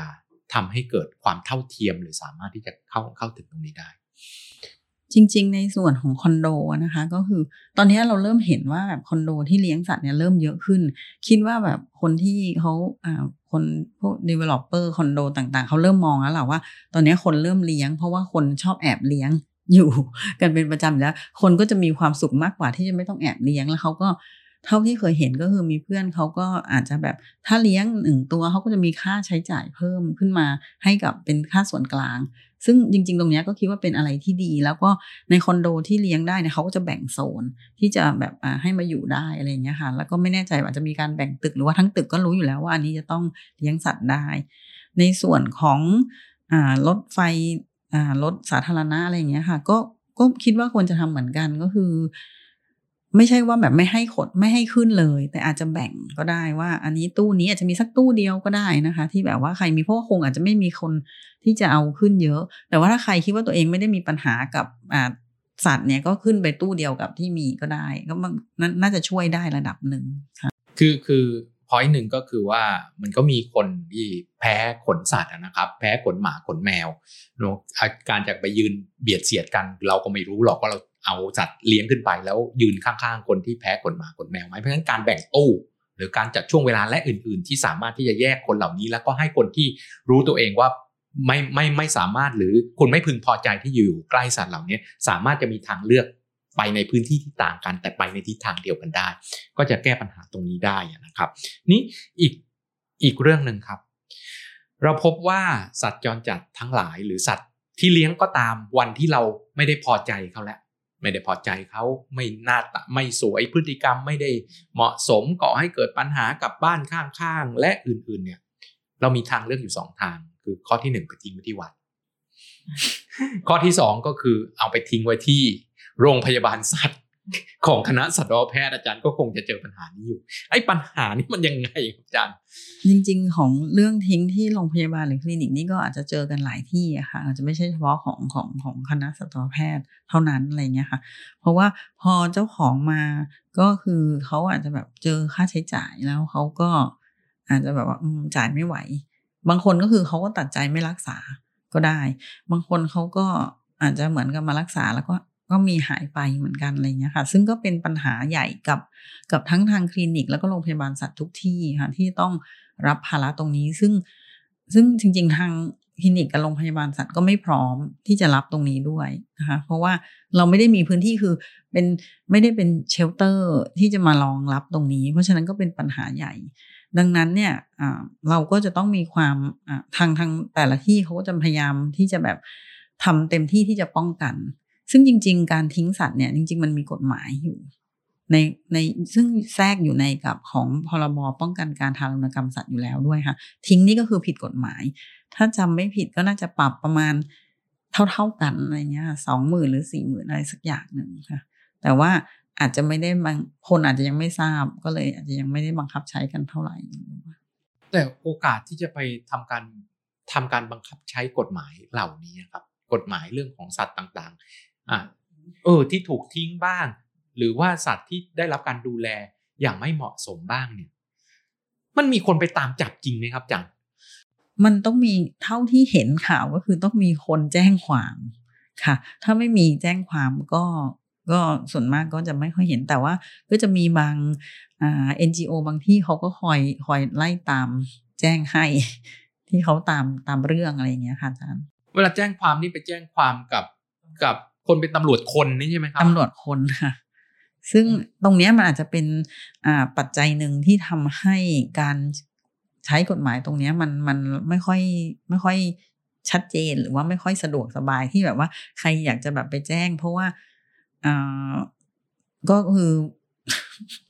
ทำให้เกิดความเท่าเทียมหรือสามารถที่จะเข้าเข้าถึงตรงนี้ได้ จริง ๆ ในส่วนของคอนโดนะคะ ก็คือตอนนี้เราเริ่มเห็นว่าแบบคอนโดที่เลี้ยงสัตว์เนี่ยเริ่มเยอะขึ้น คิดว่าแบบคนที่เขาอ่าคนพวก developer คอนโดต่างๆ เขาเริ่มมองแล้วแหละว่า ตอนนี้คนเริ่มเลี้ยง เพราะว่าคนชอบแอบเลี้ยงอยู่กันเป็นประจำแล้ว คนก็จะมีความสุขมากกว่าที่จะไม่ต้องแอบเลี้ยงแล้วเขาก็เท่าที่เคยเห็นก็คือมีเพื่อนเขาก็อาจจะแบบถ้าเลี้ยงหนึ่งตัวเขาก็จะมีค่าใช้จ่ายเพิ่มขึ้นมาให้กับเป็นค่าส่วนกลาง ซึ่งจริง ๆ ตรงนี้ก็คิดว่าเป็นอะไรที่ดี แล้วก็ในคอนโดที่เลี้ยงได้เนี่ยเขาก็จะแบ่งโซนที่จะแบบให้มาอยู่ได้อะไรเงี้ยค่ะ แล้วก็ไม่แน่ใจว่าจะมีการแบ่งตึกหรือว่าทั้งตึกก็รู้อยู่แล้วว่าอันนี้จะต้องเลี้ยงสัตว์ได้ ในส่วนของอรถไฟรถสาธารณะอะไรเงี้ยค่ะ ก็ก็คิดว่าควรจะทำเหมือนกันก็คือ ไม่ใช่ว่าแบบไม่ให้ขดไม่ให้ขึ้นเลย แต่อาจจะแบ่งก็ได้ว่า อันนี้ตู้นี้อาจจะมีสักตู้เดียวก็ได้นะคะ ที่แบบว่าใครมีเพราะว่าคงอาจจะไม่มีคนที่จะเอาขึ้นเยอะ แต่ว่าถ้าใครคิดว่าตัวเองไม่ได้มีปัญหากับอ่าสัตว์เนี่ยก็ขึ้นไปตู้เดียวกับที่มีก็ได้ ก็มันน่าจะช่วยได้ระดับหนึ่งค่ะคือคือพอยหนึ่งก็คือว่ามันก็มีคนที่แพ้ขนสัตว์นะครับ แพ้ขนหมาขนแมวเนาะการจะไปยืนเบียดเสียดกัน เราก็ไม่รู้หรอกว่าเรา เอาสัตว์เลี้ยงขึ้นไปแล้วยืนข้างๆ คนที่แพ้ขนหมาขนแมวไหมเพราะฉะนั้นการแบ่งตู้ หรือการจัดช่วงเวลาและอื่น ๆ ที่สามารถที่จะแยกคนเหล่านี้ แล้วก็ให้คนที่รู้ตัวเองว่าไม่ไม่ไม่สามารถหรือคุณไม่พึงพอใจที่อยู่ใกล้สัตว์เหล่านี้สามารถจะมีทางเลือกไปในพื้นที่ที่ต่างกันแต่ไปในทิศทางเดียวกันได้ ก็จะแก้ปัญหาตรงนี้ได้นะครับ นี่อีกอีกเรื่องหนึ่งครับ เราพบว่าสัตว์จรจัดทั้งหลายหรือสัตว์ที่เลี้ยงก็ตามวันที่เราไม่ได้พอใจเขาแล้ว ไม่ได้พอใจเขาไม่น่าตาไม่สวยพฤติกรรมไม่ได้เหมาะสมก่อให้เกิดปัญหากับบ้านข้างๆ และอื่นๆ เนี่ย เรามีทางเลือกอยู่สองทาง คือข้อที่หนึ่งไปทิ้งไว้ที่วัด ข้อที่สองก็คือเอาไปทิ้งไว้ที่โรงพยาบาลสัตว์ ของคณะสัตวแพทย์อาจารย์ก็คงจะเจอปัญหานี้อยู่ ไอ้ปัญหานี้มันยังไงครับอาจารย์ จริง ๆ ของเรื่องทิ้งที่โรงพยาบาลหรือคลินิกนี่ก็อาจจะเจอกันหลายที่อะค่ะอาจจะไม่ใช่เฉพาะของของของคณะสัตวแพทย์เท่านั้นอะไรเงี้ยค่ะ เพราะว่าพอเจ้าของมาก็คือเขาอาจจะแบบเจอค่าใช้จ่ายแล้วเขาก็อาจจะแบบว่าจ่ายไม่ไหว บางคนก็คือเขาก็ตัดใจไม่รักษาก็ได้ บางคนเขาก็อาจจะเหมือนกับมารักษาแล้วก็ ก็มีหายไปเหมือนกันอะไรเงี้ยค่ะ ซึ่งก็เป็นปัญหาใหญ่กับกับทั้งทางคลินิก แล้วก็โรงพยาบาลสัตว์ทุกที่ค่ะที่ต้องรับภาระตรงนี้ ซึ่งซึ่งจริง ๆ ทางคลินิกกับโรงพยาบาลสัตว์ก็ไม่พร้อมที่จะรับตรงนี้ด้วยนะคะเพราะว่าเราไม่ได้มีพื้นที่คือเป็นไม่ได้เป็นเชลเตอร์ที่จะมารองรับตรงนี้ เพราะฉะนั้นก็เป็นปัญหาใหญ่ ดังนั้นเนี่ยเราก็จะต้องมีความทางทางแต่ละที่เขาก็จะพยายามที่จะแบบทำเต็มที่ที่จะป้องกัน ซึ่งจริง ๆ การทิ้งสัตว์เนี่ยจริง ๆ มันมีกฎหมายอยู่ ในในซึ่งแทรกอยู่ในกับของพรบป้องกันการทารุณกรรมสัตว์อยู่แล้วด้วยค่ะ ทิ้งนี่ก็คือผิดกฎหมาย ถ้าจำไม่ผิดก็น่าจะปรับประมาณเท่า ๆกันอะไรเงี้ยสองหมื่นหรือสี่หมื่นอะไรสักอย่างหนึ่งค่ะ แต่ว่าอาจจะไม่ได้บางคนอาจจะยังไม่ทราบก็เลย อาจจะยังไม่ได้บังคับใช้กันเท่าไหร่แต่โอกาสที่จะไปทำการทำการบังคับใช้กฎหมายเหล่านี้ครับ กฎหมายเรื่องของสัตว์ต่าง อะเออที่ถูกทิ้งบ้าง หรือว่าสัตว์ที่ได้รับการดูแลอย่างไม่เหมาะสมบ้างเนี่ย มันมีคนไปตามจับจริงไหมครับจังมันต้องมีเท่าที่เห็นข่าวก็คือต้องมีคนแจ้งความค่ะ ถ้าไม่มีแจ้งความก็ก็ส่วนมากก็จะไม่ค่อยเห็นแต่ว่า ก็จะมีบางอ่า NGO บางที่เขาก็คอยคอยไล่ตามแจ้งให้ทที่เขาตามตามเรื่องอะไรอย่างเงี้ยค่ะอาจารย์ เวลาแจ้งความนี่ไปแจ้งความกับกับ คนเป็นตำรวจคนนี่ใช่ไหมครับตำรวจคนค่ะ ซึ่งตรงเนี้ยมันอาจจะเป็นอ่าปัจจัยหนึ่งที่ทำให้การใช้กฎหมายตรงเนี้ยมันมันไม่ค่อยไม่ค่อยชัดเจนหรือว่าไม่ค่อยสะดวกสบายที่แบบว่าใครอยากจะแบบไปแจ้ง เพราะว่าอ่าก็คือ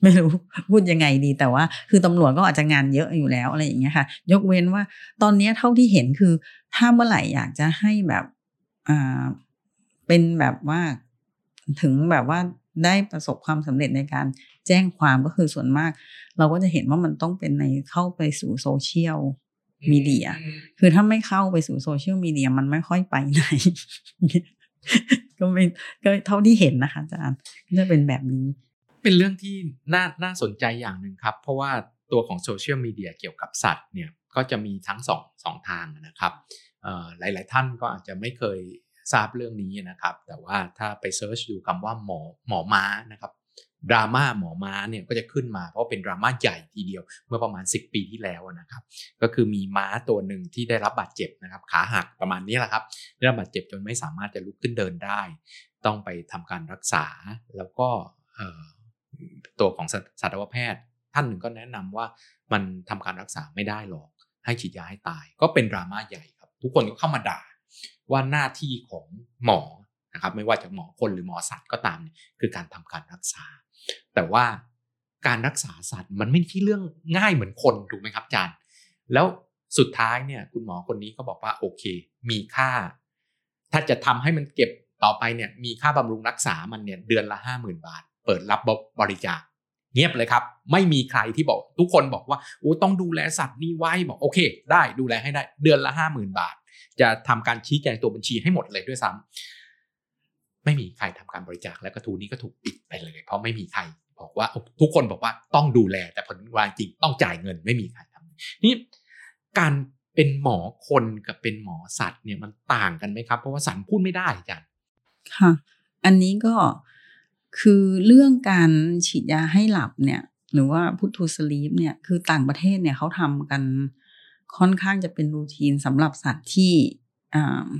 ไม่รู้พูดยังไงดีแต่ว่าคือตำรวจก็อาจจะงานเยอะอยู่แล้วอะไรอย่างเงี้ยค่ะ ยกเว้นว่าตอนเนี้ยเท่าที่เห็นคือ ถ้าเมื่อไหร่อยากจะให้แบบอ่า เป็นแบบว่าถึงแบบว่าได้ประสบความสำเร็จในการแจ้งความก็คือส่วนมาก เราก็จะเห็นว่ามันต้องเป็นในเข้าไปสู่โซเชียลมีเดีย คือถ้าไม่เข้าไปสู่โซเชียลมีเดียมันไม่ค่อยไปไหน ก็ไม่ก็เท่าที่เห็นนะคะอาจารย์ก็จะเป็นแบบนี้ เป็นเรื่องที่น่าน่าสนใจอย่างหนึ่งครับ เพราะว่าตัวของโซเชียลมีเดียเกี่ยวกับสัตว์เนี่ยก็จะมีทั้งสองสองทางนะครับเอ่อหลาย ๆ ท่านก็อาจจะไม่เคย ทราบเรื่องนี้นะครับ แต่ว่าถ้าไปเซิร์ชดูคำว่าหมอหมอม้านะครับดราม่าหมอม้าเนี่ยก็จะขึ้นมาเพราะเป็นดราม่าใหญ่ทีเดียวเมื่อประมาณ 10 ปีที่แล้วนะครับ ก็คือมีม้าตัวหนึ่งที่ได้รับบาดเจ็บนะครับ ขาหักประมาณนี้แหละครับได้รับบาดเจ็บจนไม่สามารถจะลุกขึ้นเดินได้ ต้องไปทำการรักษาแล้วก็ตัวของสัตวแพทย์ ท่านหนึ่งก็แนะนำว่ามันทำการรักษาไม่ได้หรอกให้ฉีดยาให้ตาย ก็เป็นดราม่าใหญ่ครับ ทุกคนก็เข้ามาด่า ว่าหน้าที่ของหมอนะครับไม่ว่าจะหมอคนหรือหมอสัตว์ก็ตามเนี่ยคือการทำการรักษา แต่ว่าการรักษาสัตว์มันไม่ใช่เรื่องง่ายเหมือนคนถูกไหมครับอาจารย์ แล้วสุดท้ายเนี่ยคุณหมอคนนี้ก็บอกว่าโอเค มีค่า ถ้าจะทำให้มันเก็บต่อไปเนี่ยมีค่าบำรุงรักษามันเนี่ยเดือนละห้าหมื่นบาท เปิดรับบริจาคเงียบเลยครับ ไม่มีใครที่บอกทุกคนบอกว่าโอ้ต้องดูแลสัตว์นี่ไว้บอกโอเค ได้ดูแลให้ได้เดือนละห้าหมื่นบาท จะทำการชี้แจงตัวบัญชีให้หมดเลยด้วยซ้ำไม่มีใครทำการบริจาคและกระทูนี้ก็ถูกปิดไปเลย เพราะไม่มีใครบอกว่าทุกคนบอกว่าต้องดูแล แต่ผลวางจริงต้องจ่ายเงินไม่มีใครทำนี่การเป็นหมอคนกับเป็นหมอสัตว์เนี่ยมันต่างกันไหมครับ เพราะว่าสัตว์พูดไม่ได้จารย์ค่ะ อันนี้ก็คือเรื่องการฉีดยาให้หลับเนี่ย หรือว่าพุททูสลีปเนี่ยคือต่างประเทศเนี่ยเขาทำกัน ค่อนข้างจะเป็นรูทีนสำหรับสัตว์ที่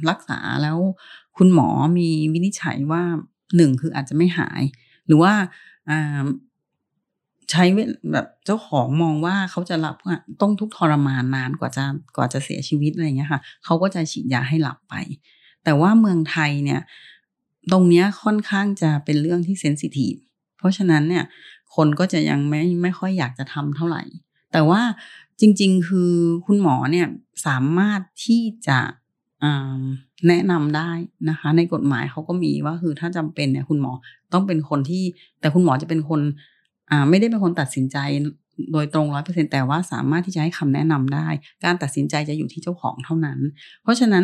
รักษาแล้วคุณหมอมีวินิจฉัยว่าหนึ่งคืออาจจะไม่หาย หรือว่าใช้แบบเจ้าของมองว่าเขาจะรับต้องทุกทรมานนานกว่าจะกว่าจะเสียชีวิตอะไรเงี้ยค่ะเขาก็จะฉีดยาให้หลับไป แต่ว่าเมืองไทยเนี่ย ตรงเนี้ยค่อนข้างจะเป็นเรื่องที่เซนซิทีฟเพราะฉะนั้นเนี่ย คนก็จะยังไม่ไม่ค่อยอยากจะทำเท่าไหร่ แต่ว่า จริง ๆ คือคุณหมอเนี่ยสามารถที่จะแนะนำได้นะคะ ในกฎหมายเขาก็มีว่าคือถ้าจำเป็นเนี่ยคุณหมอต้องเป็นคนที่ แต่คุณหมอจะเป็นคนไม่ได้เป็นคนตัดสินใจโดยตรงร้อยเปอร์เซ็นแต่ว่าสามารถที่จะให้คำแนะนำได้ การตัดสินใจจะอยู่ที่เจ้าของเท่านั้น เพราะฉะนั้น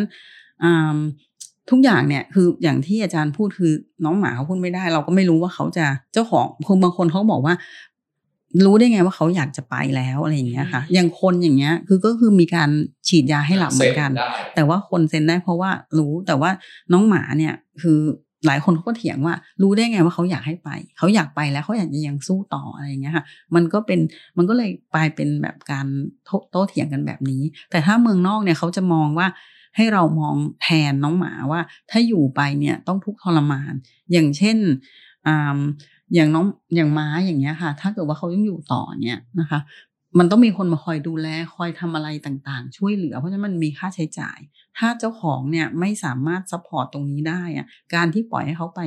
ทุกอย่างเนี่ยคืออย่างที่อาจารย์พูดคือน้องหมาเขาพูดไม่ได้ เราก็ไม่รู้ว่าเขาจะเจ้าของคนบางคนเขาบอกว่า รู้ได้ไงว่าเขาอยากจะไปแล้วอะไรอย่างเงี้ยค่ะ อย่างคนอย่างเงี้ย คือก็คือมีการฉีดยาให้หลับเหมือนกัน แต่ว่าคนเซ็นได้เพราะว่ารู้แต่ว่าน้องหมาเนี่ย คือหลายคนเขาก็เถียงว่า รู้ได้ไงว่าเขาอยากให้ไป เขาอยากไปแล้วเขาอยากจะยังสู้ต่ออะไรอย่างเงี้ยค่ะ มันก็เป็นมันก็เลยกลายเป็นแบบการโต้เถียงกันแบบนี้ แต่ถ้าเมืองนอกเนี่ยเขาจะมองว่าให้เรามองแทนน้องหมาว่า ถ้าอยู่ไปเนี่ยต้องทุกข์ทรมาน อย่างเช่นอ อย่างน้องอย่างม้าอย่างเงี้ยค่ะ ถ้าเกิดว่าเขายังอยู่ต่อเนี่ยนะคะ มันต้องมีคนมาคอยดูแลคอยทำอะไรต่างๆ ช่วยเหลือ เพราะฉะนั้นมันมีค่าใช้จ่าย ถ้าเจ้าของเนี่ยไม่สามารถ support ตรงนี้ได้อะการที่ปล่อยให้เขาไป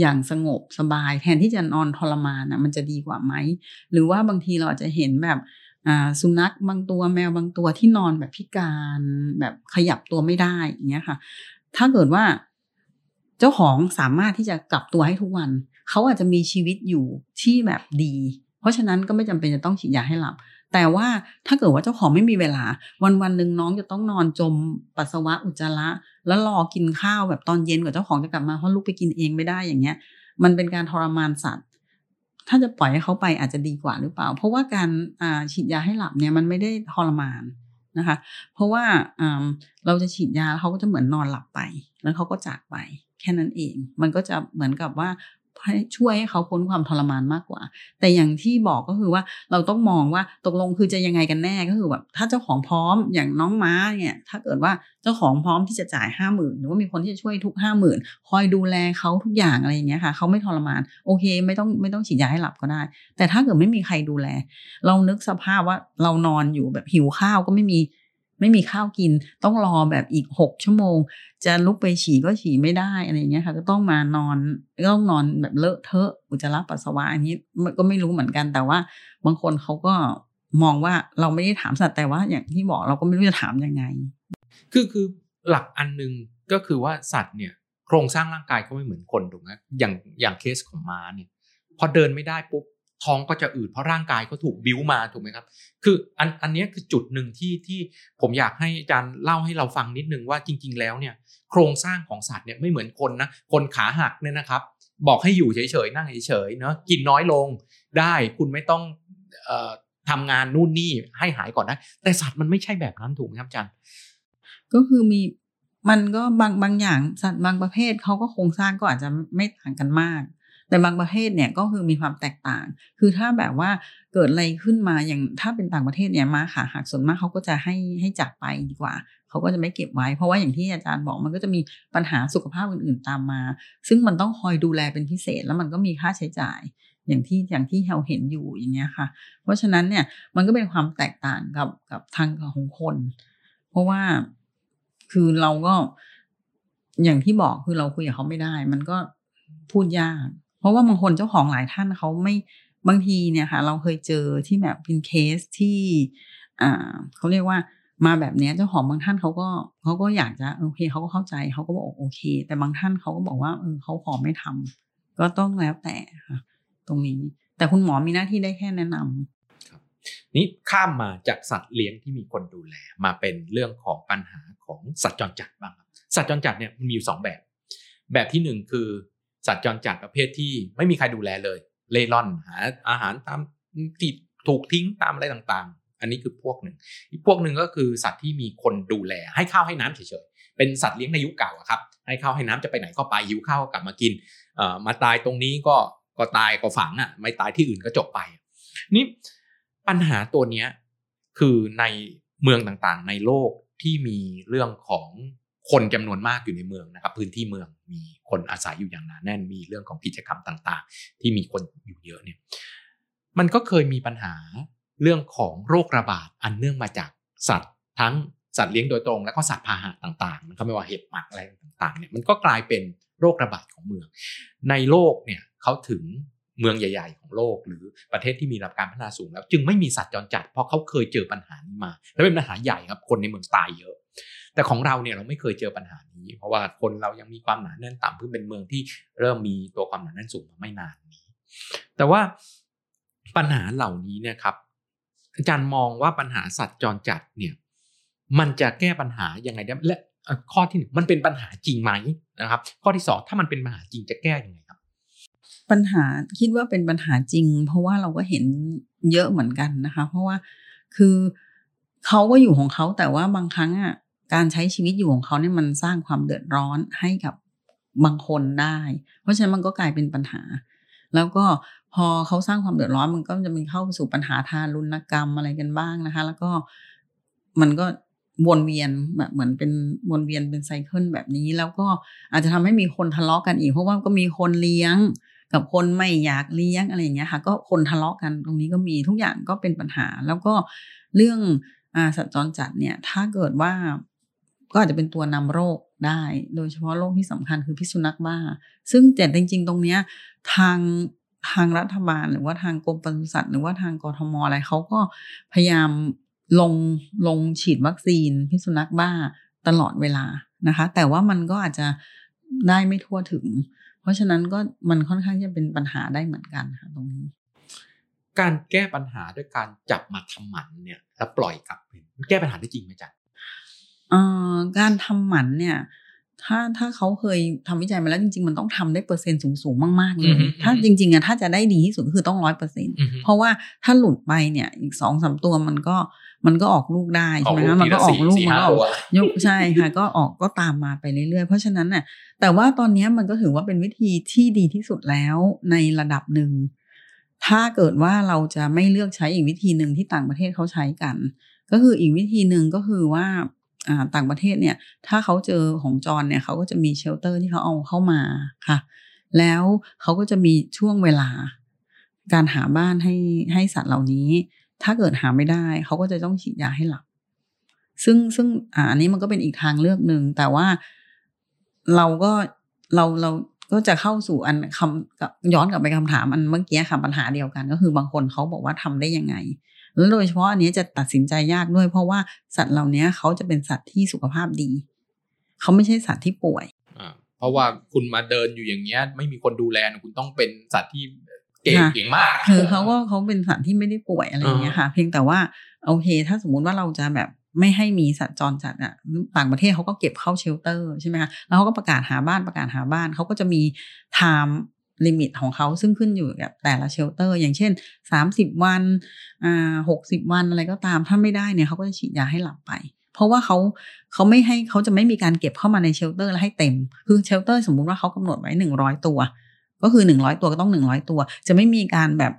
อย่างสงบสบาย แทนที่จะนอนทรมานอะมันจะดีกว่าไหม หรือว่าบางทีเราอาจจะเห็นแบบสุนัขบางตัวแมวบางตัวที่นอนแบบพิการแบบขยับตัวไม่ได้อย่างเงี้ยค่ะ ถ้าเกิดว่า เจ้าของสามารถที่จะกลับตัวให้ทุกวัน เขาอาจจะมีชีวิตอยู่ที่แบบดี เพราะฉะนั้นก็ไม่จำเป็นจะต้องฉีดยาให้หลับ แต่ว่าถ้าเกิดว่าเจ้าของไม่มีเวลา วันวันหนึ่งน้องจะต้องนอนจมปัสสาวะอุจจาระ แล้วรอกินข้าวแบบตอนเย็นกว่าเจ้าของจะกลับมาเพราะลูกไปกินเองไม่ได้อย่างเงี้ย มันเป็นการทรมานสัตว์ถ้าจะปล่อยให้เขาไปอาจจะดีกว่าหรือเปล่า เพราะว่าการฉีดยาให้หลับเนี่ยมันไม่ได้ทรมานนะคะ เพราะว่าเราจะฉีดยาเขาก็จะเหมือนนอนหลับไป แล้วเขาก็จากไปแค่นั้นเอง มันก็จะเหมือนกับว่า ช่วยให้เขาพ้นความทรมานมากกว่า แต่อย่างที่บอกก็คือว่าเราต้องมองว่าตกลงคือจะยังไงกันแน่ก็คือแบบถ้าเจ้าของพร้อมอย่างน้องม้าเนี่ยถ้าเกิดว่าเจ้าของพร้อมที่จะจ่ายห้าหมื่นหรือว่ามีคนที่จะช่วยทุกห้าหมื่นคอยดูแลเขาทุกอย่างอะไรอย่างเงี้ยค่ะเขาไม่ทรมานโอเค ไม่ต้องไม่ต้องฉีดยาให้หลับก็ได้ แต่ถ้าเกิดไม่มีใครดูแล เรานึกสภาพว่าเรานอนอยู่แบบหิวข้าวก็ไม่มี ไม่มีข้าวกิน ต้องรอแบบอีกหกชั่วโมง จะลุกไปฉี่ก็ฉี่ไม่ได้อะไรเงี้ยค่ะ ก็ต้องมานอนต้องนอนแบบเลอะเทอะอุจจาระปัสสาวะอันนี้ก็ไม่รู้เหมือนกันแต่ว่า บางคนเขาก็มองว่าเราไม่ได้ถามสัตว์แต่ว่าอย่างที่บอกเราก็ไม่รู้จะถามยังไง คือคือหลักอันหนึ่งก็คือว่าสัตว์เนี่ย โครงสร้างร่างกายเขาไม่เหมือนคนถูกไหมอย่างอย่างเคสของม้าเนี่ย พอเดินไม่ได้ปุ๊บ ท้องก็จะอืดเพราะร่างกายเขาถูกบิ้วมาถูกไหมครับ คืออันอันนี้คือจุดหนึ่งที่ที่ผมอยากให้อาจารย์เล่าให้เราฟังนิดนึงว่าจริง ๆ แล้วเนี่ยโครงสร้างของสัตว์เนี่ยไม่เหมือนคนนะคนขาหักเนี่ยนะครับ บอกให้อยู่เฉยๆนั่งเฉยๆเนาะกินน้อยลงได้คุณไม่ต้องเอ่อทำงานนู่นนี่ให้หายก่อนได้แต่สัตว์มันไม่ใช่แบบนั้นถูกไหมครับอาจารย์ก็คือมีมันก็บางบางอย่างสัตว์บางประเภทเขาก็โครงสร้างก็อาจจะไม่ต่างกันมาก แต่บางประเภทเนี่ยก็คือมีความแตกต่าง คือถ้าแบบว่าเกิดอะไรขึ้นมาอย่างถ้าเป็นต่างประเทศเนี่ยมาขาหักส่วนมากเขาก็จะให้ให้จับไปดีกว่าเขาก็จะไม่เก็บไว้ เพราะว่าอย่างที่อาจารย์บอกมันก็จะมีปัญหาสุขภาพอื่นๆตามมา ซึ่งมันต้องคอยดูแลเป็นพิเศษ แล้วมันก็มีค่าใช้จ่ายอย่างที่อย่างที่เราเห็นอยู่อย่างเงี้ยค่ะ เพราะฉะนั้นเนี่ยมันก็เป็นความแตกต่างกับกับทางของคน เพราะว่าคือเราก็อย่างที่บอกคือเราคุยกับเขาไม่ได้ มันก็พูดยาก เพราะว่าบางคนเจ้าของหลายท่านเขาไม่บางทีเนี่ยค่ะ เราเคยเจอที่แบบเป็นเคสที่อ่าเขาเรียกว่ามาแบบนี้เจ้าของบางท่านเขาก็เขาก็อยากจะโอเคเขาก็เข้าใจเขาก็บอกโอเค แต่บางท่านเขาก็บอกว่าเออเขาขอไม่ทำก็ต้องแล้วแต่ค่ะ ตรงนี้ แต่คุณหมอมีหน้าที่ได้แค่แนะนำนี่ข้ามมาจากสัตว์เลี้ยงที่มีคนดูแล มาเป็นเรื่องของปัญหาของสัตว์จรจัดบ้างครับสัตว์จรจัดเนี่ยมันมีอยู่สองแบบ แบบที่หนึ่งคือ สัตว์จรจัดประเภทที่ไม่มีใครดูแลเลย เล่ร่อนหาอาหารตามที่ถูกทิ้งตามอะไรต่างๆ อันนี้คือพวกหนึ่ง อีกพวกหนึ่งก็คือสัตว์ที่มีคนดูแล ให้ข้าวให้น้ำเฉยๆ เป็นสัตว์เลี้ยงในยุคเก่าครับ ให้ข้าวให้น้ำจะไปไหนก็ไปหิวข้าวกลับมากินเอ่อมาตายตรงนี้ก็ก็ตายก็ฝังอะ ไม่ตายที่อื่นก็จบไป นี่ปัญหาตัวเนี้ยคือในเมืองต่างๆ ในโลกที่มีเรื่องของ คนจำนวนมากอยู่ในเมืองนะครับ พื้นที่เมืองมีคนอาศัยอยู่อย่างหนาแน่นมีเรื่องของกิจกรรมต่าง ๆ ที่มีคนอยู่เยอะเนี่ยมันก็เคยมีปัญหาเรื่องของโรคระบาดอันเนื่องมาจากสัตว์ทั้งสัตว์เลี้ยงโดยตรง และก็สัตว์พาหะต่างๆนะครับไม่ว่าเห็บหมัดอะไรต่างๆเนี่ยมันก็กลายเป็นโรคระบาดของเมือง ในโลกเนี่ยเขาถึงเมืองใหญ่ ๆ ของโลก หรือประเทศที่มีระดับการพัฒนาสูงแล้ว จึงไม่มีสัตว์จรจัดเพราะเขาเคยเจอปัญหานี้มา และเป็นปัญหาใหญ่ครับคนในเมืองตายเยอะ แต่ของเราเนี่ยเราไม่เคยเจอปัญหานี้ เพราะว่าคนเรายังมีความหนาแน่นต่ำเพิ่งเป็นเมืองที่เริ่มมีตัวความหนาแน่นสูงมาไม่นานนี้ แต่ว่าปัญหาเหล่านี้เนี่ยครับอาจารย์มองว่าปัญหาสัตว์จรจัดเนี่ยมันจะแก้ปัญหายังไงได้และข้อที่หนึ่งมันเป็นปัญหาจริงไหมนะครับ ข้อที่สองถ้ามันเป็นปัญหาจริงจะแก้ยังไงครับ ปัญหาคิดว่าเป็นปัญหาจริง เพราะว่าเราก็เห็นเยอะเหมือนกันนะคะ เพราะว่าคือเขาก็อยู่ของเขาแต่ว่าบางครั้งอะ การใช้ชีวิตอยู่ของเขาเนี่ยมันสร้างความเดือดร้อนให้กับบางคนได้ เพราะฉะนั้นมันก็กลายเป็นปัญหา แล้วก็พอเขาสร้างความเดือดร้อนมันก็จะมีเข้าสู่ปัญหาทารุณกรรมอะไรกันบ้างนะคะ แล้วก็มันก็วนเวียนแบบเหมือนเป็นวนเวียนเป็นไซเคิลแบบนี้ แล้วก็อาจจะทำให้มีคนทะเลาะกันอีก เพราะว่าก็มีคนเลี้ยง กับคนไม่อยากเลี้ยงอะไรอย่างเงี้ยค่ะ ก็คนทะเลาะกันตรงนี้ก็มีทุกอย่างก็เป็นปัญหา แล้วก็เรื่องอ่าสัตว์จรจัดเนี่ย ถ้าเกิดว่า ก็อาจจะเป็นตัวนำโรคได้ โดยเฉพาะโรคที่สำคัญคือพิษสุนัขบ้า ซึ่งแต่จริง ๆ ตรงเนี้ยทางทางรัฐบาลหรือว่าทางกรมปศุสัตว์หรือว่าทางกทมอะไรเขาก็พยายามลงลงฉีดวัคซีนพิษสุนัขบ้าตลอดเวลานะคะ แต่ว่ามันก็อาจจะได้ไม่ทั่วถึง เพราะฉะนั้นก็มันค่อนข้างจะเป็นปัญหาได้เหมือนกันค่ะตรงนี้ การแก้ปัญหาด้วยการจับมาทำหมันเนี่ยแล้วปล่อยกลับไปแก้ปัญหาได้จริงไหมจ๊ะ การทำหมันเนี่ย ถ้าถ้าเขาเคยทำวิจัยมาแล้วจริง ๆ มันต้องทำได้เปอร์เซ็นต์สูงๆมากๆเลอืยอฮึถ้าจริง ๆอะถ้าจะได้ดีที่สุดก็คือต้องร้อยเปอร์เซ็นต์อือฮึเพราะว่าถ้าหลุดไปเนี่ย อีกสองสามตัวมันก็มันก็ออกลูกได้ออใช่กไหมลูกคะมันทีก็ละออกสี่ลูกสี่มันห้าก็ออกตัวยกใช่ค่ะ ก็ออกก็ตามมาไปเรื่อยๆ เพราะฉะนั้นน่ะ แต่ว่าตอนเนี้ยมันก็ถือว่าเป็นวิธีที่ดีที่สุดแล้วในระดับหนึ่ง ถ้าเกิดว่าเราจะไม่เลือกใช้อีกวิธีหนึ่งที่ต่างประเทศเขาใช้กัน ก็คืออีกวิธีหนึ่งก็คือว่าอ่า ต่างประเทศเนี่ย ถ้าเขาเจอของจรเนี่ยเขาก็จะมีเชลเตอร์ที่เขาเอาเข้ามาค่ะ แล้วเขาก็จะมีช่วงเวลา การหาบ้านให้ให้สัตว์เหล่านี้ ถ้าเกิดหาไม่ได้ เขาก็จะต้องฉีดยาให้หลับ ซึ่งซึ่งอ่าอันนี้มันก็เป็นอีกทางเลือกหนึ่งแต่ว่าเราก็เราเราก็จะเข้าสู่อันคำย้อนกลับไปคำถามอันเมื่อกี้ค่ะปัญหาเดียวกัน ก็คือบางคนเขาบอกว่าทำได้ยังไง แล้วโดยเฉพาะอันนี้จะตัดสินใจยากด้วย เพราะว่าสัตว์เหล่านี้เขาจะเป็นสัตว์ที่สุขภาพดี เขาไม่ใช่สัตว์ที่ป่วยอ่าเพราะว่าคุณมาเดินอยู่อย่างเงี้ย ไม่มีคนดูแลนะคุณต้องเป็นสัตว์ที่เก่งค่ะเก่งมาก คือเขาก็เขาเป็นสัตว์ที่ไม่ได้ป่วยอะไรอย่างเงี้ยค่ะ เพียงแต่ว่าโอเค ถ้าสมมุติว่าเราจะแบบไม่ให้มีสัตว์จรจัดอะต่างประเทศเขาก็เก็บเข้า shelter ใช่ไหมคะแล้วเขาก็ประกาศหาบ้านประกาศหาบ้านเขาก็จะมี time limit ของเขาซึ่งขึ้นอยู่กับแต่ละ shelter อย่างเช่นสามสิบวันอ่าหกสิบวันอะไรก็ตามถ้าไม่ได้เนี่ยเขาก็จะฉีดยาให้หลับไป เพราะว่าเขาเขาไม่ให้เขาจะไม่มีการเก็บเข้ามาใน shelter แล้วให้เต็ม คือ shelter สมมุติว่าเขากำหนดไว้หนึ่งร้อยตัว ก็คือหนึ่งร้อยตัวก็ต้องหนึ่งร้อยตัว จะไม่มีการแบบ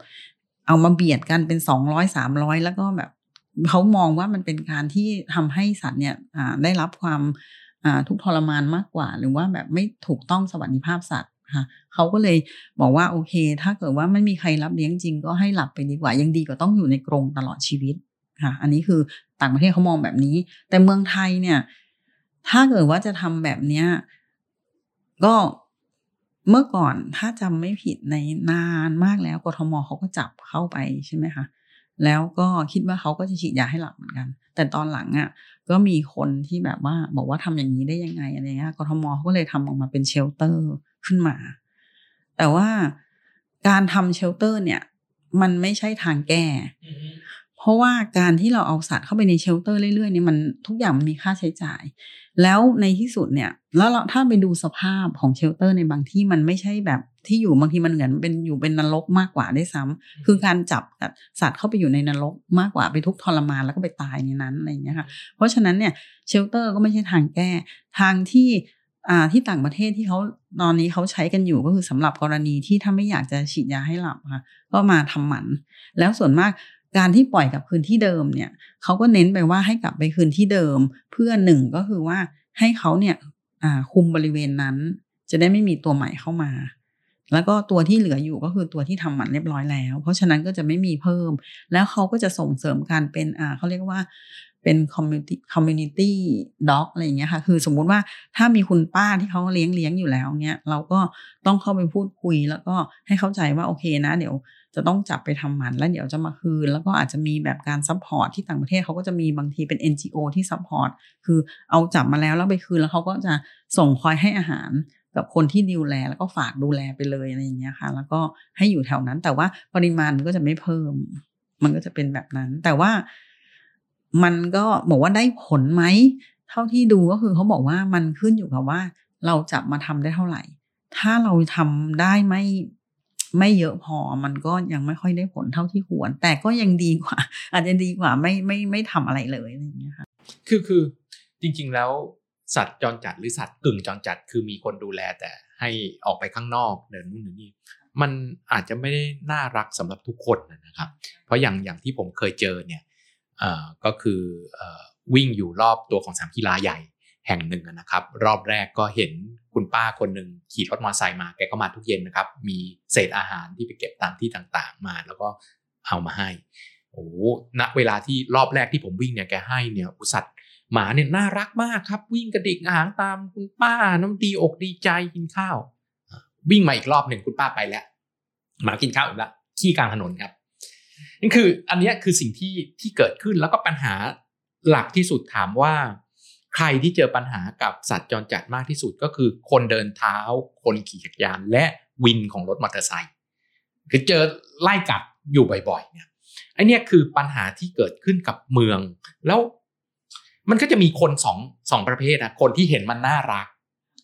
เอามาเบียดกันเป็นสองร้อยสามร้อยแล้วก็แบบเขามองว่ามันเป็นการที่ทำให้สัตว์เนี่ยอ่าได้รับความอ่าทุกทรมานมากกว่า หรือว่าแบบไม่ถูกต้องสวัสดิภาพสัตว์ ค่ะเขาก็เลยบอกว่าโอเค ถ้าเกิดว่าไม่มีใครรับเลี้ยงจริงก็ให้หลับไปดีกว่า ยังดีกว่าต้องอยู่ในกรงตลอดชีวิตค่ะ อันนี้คือต่างประเทศเขามองแบบนี้ แต่เมืองไทยเนี่ย ถ้าเกิดว่าจะทำแบบเนี้ยก็เมื่อก่อนถ้าจำไม่ผิดในนานมากแล้วกทมเขาก็จับเข้าไปใช่ไหมคะแล้วก็คิดว่าเขาก็จะฉีดยาให้หลับเหมือนกัน แต่ตอนหลังอะ่ะ ก็มีคนที่แบบว่าบอกว่าทำอย่างนี้ได้ยังไงอะไรเงี้ยกทมเขาก็เลยทำออกมาเป็น shelter ขึ้นมา แต่ว่าการทำ shelter เนี่ย มันไม่ใช่ทางแก้ เพราะว่าการที่เราเอาสัตว์เข้าไปใน shelter เรื่อยๆเนี่ยมันทุกอย่างมันมีค่าใช้จ่าย แล้วในที่สุดเนี่ย แล้วเราถ้าไปดูสภาพของ shelter ในบางที่มันไม่ใช่แบบที่อยู่บางทีมันเหมือนเป็นอยู่เป็นนรกมากกว่าได้วยซ้ำคือการจับสัตว์เข้าไปอยู่ในนรกมากกว่าไปทุกข์ทรมานแล้วก็ไปตายในนั้นอะไรอย่างเงี้ยค่ะเพราะฉะนั้นเนี่ยเชลเตอร์ก็ไม่ใช่ทางแก้ทางที่อ่า ที่ต่างประเทศที่เขาตอนนี้เขาใช้กันอยู่ก็คือสำหรับกรณีที่ถ้าไม่อยากจะฉีดยาให้หลับค่ะ ก็มาทำหมัน แล้วส่วนมากการที่ปล่อยกลับคืนที่เดิมเนี่ยเขาก็เน้นไปว่าให้กลับไปคืนที่เดิม เพื่อหนึ่งก็คือว่าให้เขาเนี่ยอ่าคุมบริเวณนั้น จะได้ไม่มีตัวใหม่เข้ามา แล้วก็ตัวที่เหลืออยู่ก็คือตัวที่ทำหมันเรียบร้อยแล้ว เพราะฉะนั้นก็จะไม่มีเพิ่ม แล้วเขาก็จะส่งเสริมการเป็นอ่าเขาเรียกว่า เป็น community community dog อะไรอย่างเงี้ยค่ะ คือสมมุติว่าถ้ามีคุณป้าที่เขาเลี้ยงเลี้ยงอยู่แล้วเนี้ยเราก็ต้องเข้าไปพูดคุย แล้วก็ให้เข้าใจว่าโอเคนะ เดี๋ยวจะต้องจับไปทำหมันแล้วเดี๋ยวจะมาคืน แล้วก็อาจจะมีแบบการ support ที่ต่างประเทศเขาก็จะมีบางทีเป็น NGO ที่ supportคือเอาจับมาแล้วแล้วไปคืนแล้วเขาก็จะส่งคอยให้อาหารกับคนที่ดูแลแล้วก็ฝากดูแลไปเลยอะไรอย่างเงี้ยค่ะ แล้วก็ให้อยู่แถวนั้นแต่ว่าปริมาณมันก็จะไม่เพิ่ม มันก็จะเป็นแบบนั้น แต่ว่า มันก็บอกว่าได้ผลไหม เท่าที่ดูก็คือเขาบอกว่ามันขึ้นอยู่กับว่า เราจับมาทำได้เท่าไหร่ ถ้าเราทำได้ไม่ไม่เยอะพอมันก็ยังไม่ค่อยได้ผลเท่าที่ควร แต่ก็ยังดีกว่า อาจจะดีกว่าไม่ไม่ไม่ทำอะไรเลยอะไรอย่างเงี้ยค่ะคือคือจริง ๆ แล้วสัตว์จรจัดหรือสัตว์กึ่งจรจัดคือมีคนดูแลแต่ให้ออกไปข้างนอกเดินนู่นเดินนี่มันอาจจะไม่ได้น่ารักสำหรับทุกคนนะครับ เพราะอย่างอย่างที่ผมเคยเจอเนี่ย ก็คืออวิ่งอยู่รอบตัวของสนามกีฬาใหญ่แห่งหนึ่งนะครับ รอบแรกก็เห็นคุณป้าคนหนึ่งขี่รถมอเตอร์ไซค์มาแกก็มาทุกเย็นนะครับ มีเศษอาหารที่ไปเก็บตามที่ต่างๆ มา แล้วก็เอามาให้โอ้ณเวลาที่รอบแรกที่ผมวิ่งเนี่ยแกให้เนี่ยอุสัตว์หมาเนี่ยน่ารักมากครับ วิ่งกระดิกหางตามคุณป้าน้ำดีอกดีใจกินข้าว วิ่งมาอีกรอบหนึ่งคุณป้าไปแล้วหมากินข้าวอีกแล้วขี้กลางถนนครับ นี่คืออันนี้คือสิ่งที่ที่เกิดขึ้นแล้วก็ปัญหาหลักที่สุดถามว่า ใครที่เจอปัญหากับสัตว์จรจัดมากที่สุดก็คือคนเดินเท้า คนขี่จักรยาน และวินของรถมอเตอร์ไซค์คือเจอไล่กัดอยู่บ่อยๆเนี่ยไอเนี้ยคือปัญหาที่เกิดขึ้นกับเมือง แล้วมันก็จะมีคนสองสองประเภทอะคนที่เห็นมันน่ารัก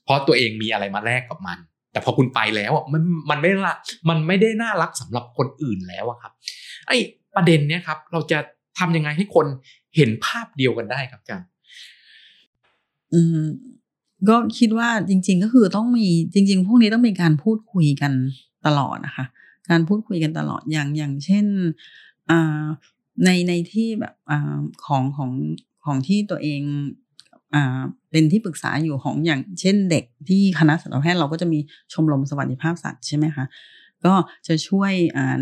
เพราะตัวเองมีอะไรมาแลกกับมัน แต่พอคุณไปแล้วอะมันมันไม่ละมันไม่ได้น่ารักสำหรับคนอื่นแล้วอะครับ ไอ้ประเด็นเนี้ยครับ เราจะทำยังไงให้คนเห็นภาพเดียวกันได้ครับอาจารย์อืมก็คิดว่าจริง ๆ ก็คือต้องมีจริง ๆ พวกนี้ต้องมีการพูดคุยกันตลอดนะคะ การพูดคุยกันตลอดอย่างอย่างเช่นอ่าในในที่แบบอ่าของของของที่ตัวเองอ่าเป็นที่ปรึกษาอยู่ของอย่างเช่นเด็กที่คณะสัตวแพทย์เราก็จะมีชมรมสวัสดิภาพสัตว์ใช่ไหมคะ ก็จะช่วย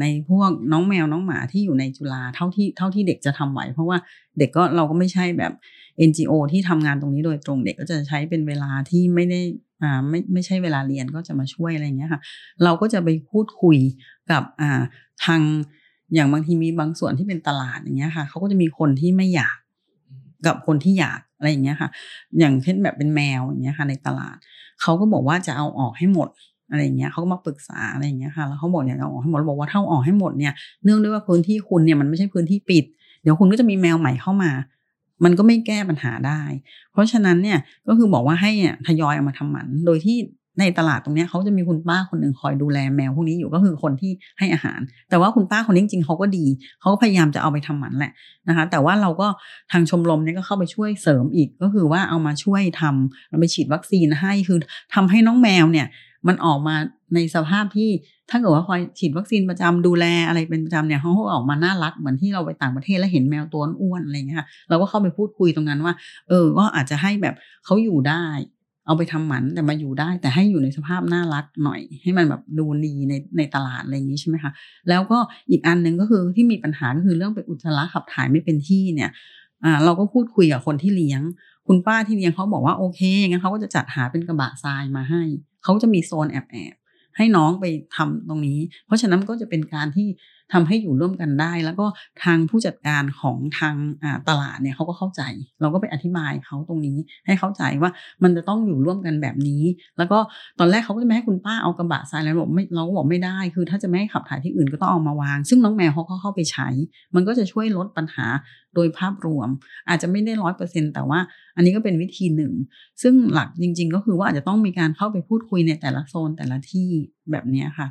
ในพวกน้องแมวน้องหมาที่อยู่ในจุฬาเท่าที่เท่าที่เด็กจะทำไหว เพราะว่าเด็กก็เราก็ไม่ใช่แบบ NGO ที่ทำงานตรงนี้โดยตรงเด็กก็จะใช้เป็นเวลาที่ไม่ได้อ่าไม่ไม่ใช่เวลาเรียนก็จะมาช่วยอะไรเงี้ยค่ะ เราก็จะไปพูดคุยกับอ่าทางอย่างบางทีมีบางส่วนที่เป็นตลาดอย่างเงี้ยค่ะเขาก็จะมีคนที่ไม่อยากกับคนที่อยากอะไรอย่างเงี้ยค่ะ อย่างเช่นแบบเป็นแมวอย่างเงี้ยค่ะ ในตลาดเขาก็บอกว่าจะเอาออกให้หมด อะไรเงี้ยเขาก็มาปรึกษาอะไรเงี้ยค่ะแล้วเขาบอกอยากเอาออกให้หมดเราบอกว่าถ้าออกให้หมดเนี่ยเนื่องด้วยว่าพื้นที่คุณเนี่ยมันไม่ใช่พื้นที่ปิด เดี๋ยวคุณก็จะมีแมวใหม่เข้ามา มันก็ไม่แก้ปัญหาได้ เพราะฉะนั้นเนี่ยก็คือบอกว่าให้ทยอยเอามาทำหมัน โดยที่ในตลาดตรงนี้เขาจะมีคุณป้าคนหนึ่งคอยดูแลแมวพวกนี้อยู่ก็คือคนที่ให้อาหาร แต่ว่าคุณป้าคนนี้จริงๆเขาก็ดีเขาก็พยายามจะเอาไปทำหมันแหละนะคะ แต่ว่าเราก็ทางชมรมเนี่ยก็เข้าไปช่วยเสริมอีกก็คือว่าเอามาช่วยทำเราไปฉีดวัคซีนให้คือทำให้น้องแมวเนี่ย มันออกมาในสภาพที่ถ้าเกิดว่าคอยฉีดวัคซีนประจำดูแลอะไรเป็นประจำเนี่ยเขาออกมาน่ารักเหมือนที่เราไปต่างประเทศแล้วเห็นแมวตัวอ้วนอะไรเงี้ยเราก็เข้าไปพูดคุยตรงนั้นว่า เออ ก็อาจจะให้แบบเขาอยู่ได้ เอาไปทำหมันแต่มาอยู่ได้ แต่ให้อยู่ในสภาพน่ารักหน่อย ให้มันแบบดูดีในในตลาดอะไรอย่างนี้ใช่ไหมคะแล้วก็อีกอันหนึ่งก็คือที่มีปัญหาก็คือเรื่องไปอุจจาระขับถ่ายไม่เป็นที่เนี่ยอ่าเราก็พูดคุยกับคนที่เลี้ยง คุณป้าที่เลี้ยงเขาบอกว่าโอเคงั้นเขาก็จะจัดหาเป็นกระบะทรายมาให้ เขาจะมีโซนแอบแอบให้น้องไปทำตรงนี้ เพราะฉะนั้นก็จะเป็นการที่ ทำให้อยู่ร่วมกันได้ แล้วก็ทางผู้จัดการของทางตลาดเนี่ยเขาก็เข้าใจ เราก็ไปอธิบายเขาตรงนี้ให้เข้าใจว่ามันจะต้องอยู่ร่วมกันแบบนี้ แล้วก็ตอนแรกเขาก็จะไม่ให้คุณป้าเอากระบะทรายแล้วบอกไม่เราก็บอกไม่ได้ คือถ้าจะไม่ให้ขับถ่ายที่อื่นก็ต้องเอามาวาง ซึ่งน้องแมวเขาก็เข้าไปใช้ มันก็จะช่วยลดปัญหาโดยภาพรวม อาจจะไม่ได้ร้อยเปอร์เซ็นแต่ว่าอันนี้ก็เป็นวิธีหนึ่ง ซึ่งหลักจริง ๆ ก็คือว่าอาจจะต้องมีการเข้าไปพูดคุยในแต่ละโซนแต่ละที่แบบนี้ค่ะ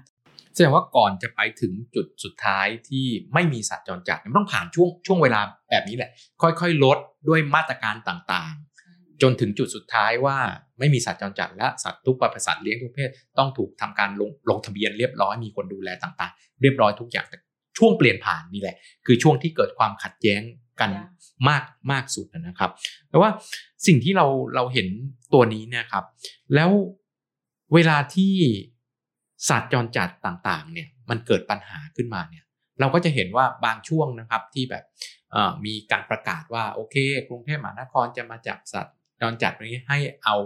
แสดงว่าก่อนจะไปถึงจุดสุดท้ายที่ไม่มีสัตว์จรจัดมันต้องผ่านช่วงช่วงเวลาแบบนี้แหละ ค่อยๆ ลดด้วยมาตรการต่างๆ จนถึงจุดสุดท้ายว่าไม่มีสัตว์จรจัดและสัตว์ทุกประเภทสัตว์เลี้ยงทุกเพศต้องถูกทำการลงลงทะเบียนเรียบร้อยมีคนดูแลต่างๆ เรียบร้อยทุกอย่างแต่ช่วงเปลี่ยนผ่านนี่แหละ คือช่วงที่เกิดความขัดแย้งกันมากมากสุดนะครับแต่ว่าสิ่งที่เราเราเห็นตัวนี้เนี่ยครับ แล้วเวลาที่ สัตว์จรจัดต่างๆเนี่ยมันเกิดปัญหาขึ้นมาเนี่ยเราก็จะเห็นว่าบางช่วงนะครับที่แบบมีการประกาศว่าโอเค กรุงเทพมหานครจะมาจับสัตว์จรจัดนี้ให้เอา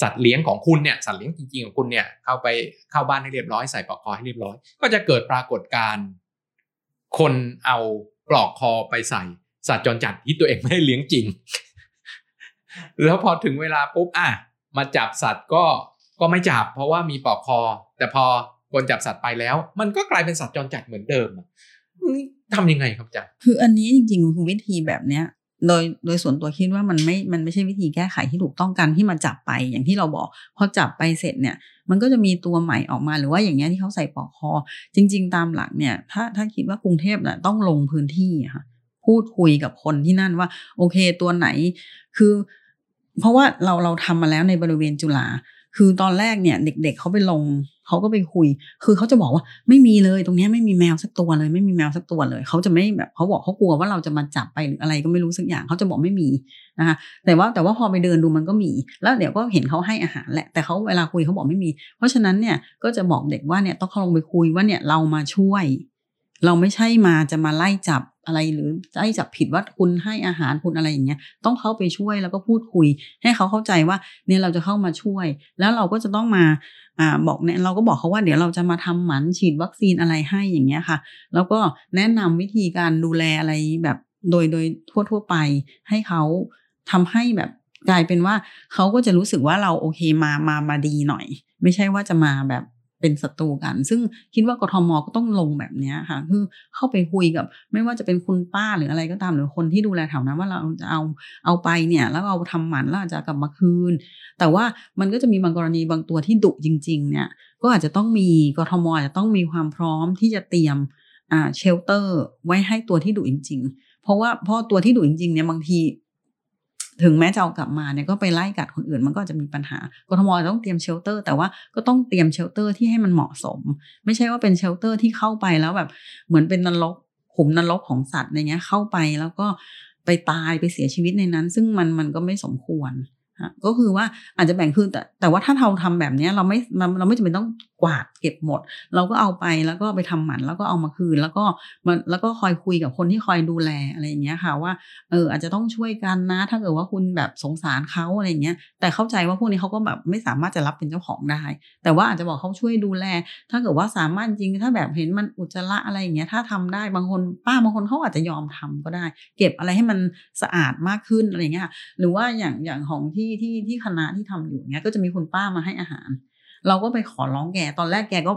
สัตว์เลี้ยงของคุณเนี่ยสัตว์เลี้ยงจริงๆของคุณเนี่ยเข้าไปเข้าบ้านให้เรียบร้อยใส่ปลอกคอให้เรียบร้อย ก็จะเกิดปรากฏการณ์คนเอาปลอกคอไปใส่สัตว์จรจัดที่ตัวเองไม่ได้เลี้ยงจริง แล้วพอถึงเวลาปุ๊บอะมาจับสัตว์ก็ ก็ไม่จับเพราะว่ามีปลอกคอ แต่พอคนจับสัตว์ไปแล้ว มันก็กลายเป็นสัตว์จรจัดเหมือนเดิมทำยังไงครับจ๊ะคืออันนี้จริงๆคือวิธีแบบเนี้ยโดยโดยส่วนตัวคิดว่ามันไม่ มันไม่ใช่วิธีแก้ไขที่ถูกต้องกันที่มาจับไปอย่างที่เราบอกพอจับไปเสร็จเนี่ย มันก็จะมีตัวใหม่ออกมาหรือว่าอย่างเงี้ยที่เขาใส่ปลอกคอ จริง ๆ ตามหลักเนี่ย ถ้าถ้าคิดว่ากรุงเทพน่ะต้องลงพื้นที่ค่ะพูดคุยกับคนที่นั่นว่า โอเคตัวไหนคือ เพราะว่าเราเราทำมาแล้วในบริเวณจุฬา คือตอนแรกเนี่ยเด็ก ๆเขาไปลงเขาก็ไปคุย คือเขาจะบอกว่าไม่มีเลยตรงนี้ไม่มีแมวสักตัวเลย ไม่มีแมวสักตัวเลยเขาจะไม่แบบเขาบอกเขากลัวว่าเราจะมาจับไปหรืออะไรก็ไม่รู้สักอย่างเขาจะบอกไม่มีนะคะแต่ว่าแต่ว่าพอไปเดินดูมันก็มี แล้วเดี๋ยวก็เห็นเขาให้อาหารแหละแต่เขาเวลาคุยเขาบอกไม่มี เพราะฉะนั้นเนี่ยก็จะบอกเด็กว่าเนี่ยต้องเขาลงไปคุยว่าเนี่ยเรามาช่วย เราไม่ใช่มาจะมาไล่จับอะไรหรือจะให้จับผิดว่าคุณให้อาหารคุณอะไรอย่างเงี้ย ต้องเข้าไปช่วยแล้วก็พูดคุย ให้เขาเข้าใจว่าเนี่ยเราจะเข้ามาช่วย แล้วเราก็จะต้องมาอ่าบอกเนี่ยเราก็บอกเขาว่าเดี๋ยวเราจะมาทำหมันฉีดวัคซีนอะไรให้อย่างเงี้ยค่ะ แล้วก็แนะนำวิธีการดูแลอะไรแบบโดยโดยทั่วทั่วไปให้เขาทำให้แบบกลายเป็นว่าเขาก็จะรู้สึกว่าเราโอเคมามามาดีหน่อย ไม่ใช่ว่าจะมาแบบ เป็นศัตรูกัน ซึ่งคิดว่ากทมก็ต้องลงแบบนี้ค่ะ คือเข้าไปคุยกับ ไม่ว่าจะเป็นคุณป้าหรืออะไรก็ตามหรือคนที่ดูแลแถวนั้นว่าเราจะเอาเอาไปเนี่ย แล้วเอาทำหมันแล้วอาจจะกลับมาคืน แต่ว่ามันก็จะมีบางกรณีบางตัวที่ดุจริง ๆ เนี่ย ก็อาจจะต้องมีกทมอาจจะต้องมีความพร้อมที่จะเตรียมอ่า shelter ไว้ให้ตัวที่ดุจริง ๆ เพราะว่าเพราะตัวที่ดุจริงๆเนี่ยบางที ถึงแม้จะเอากลับมาเนี่ยก็ไปไล่กัดคนอื่น มันก็จะมีปัญหากทมต้องเตรียม shelter แต่ว่าก็ต้องเตรียม shelter ที่ให้มันเหมาะสม ไม่ใช่ว่าเป็น shelter ที่เข้าไปแล้วแบบเหมือนเป็นนรกขุมนรกของสัตว์อะไรเงี้ยเข้าไปแล้วก็ไปตายไปเสียชีวิตในนั้น ซึ่งมันมันก็ไม่สมควร ก็คือว่าอาจจะแบ่งคือแต่แต่ว่าถ้าเราทำแบบนี้เราไม่เราไม่จำเป็นต้องกวาดเก็บหมด เราก็เอาไปแล้วก็ไปทำหมันแล้วก็เอามาคืน แล้วก็มันแล้วก็คอยคุยกับคนที่คอยดูแลอะไรอย่างเงี้ยค่ะว่าเอออาจจะต้องช่วยกันนะ ถ้าเกิดว่าคุณแบบสงสารเขาอะไรอย่างเงี้ยแต่เข้าใจว่าพวกนี้เขาก็แบบไม่สามารถจะรับเป็นเจ้าของได้ แต่ว่าอาจจะบอกเขาช่วยดูแล ถ้าเกิดว่าสามารถจริงถ้าแบบเห็นมันอุจจาระอะไรอย่างเงี้ยถ้าทำได้บางคนป้าบางคนเขาอาจจะยอมทำก็ได้ เก็บอะไรให้มันสะอาดมากขึ้นอะไรเงี้ยหรือว่าอย่างอย่างของที่ที่ที่คณะที่ทำอยู่เนี้ยก็จะมีคุณป้ามาให้อาหาร เราก็ไปขอร้องแกตอนแรกแกก็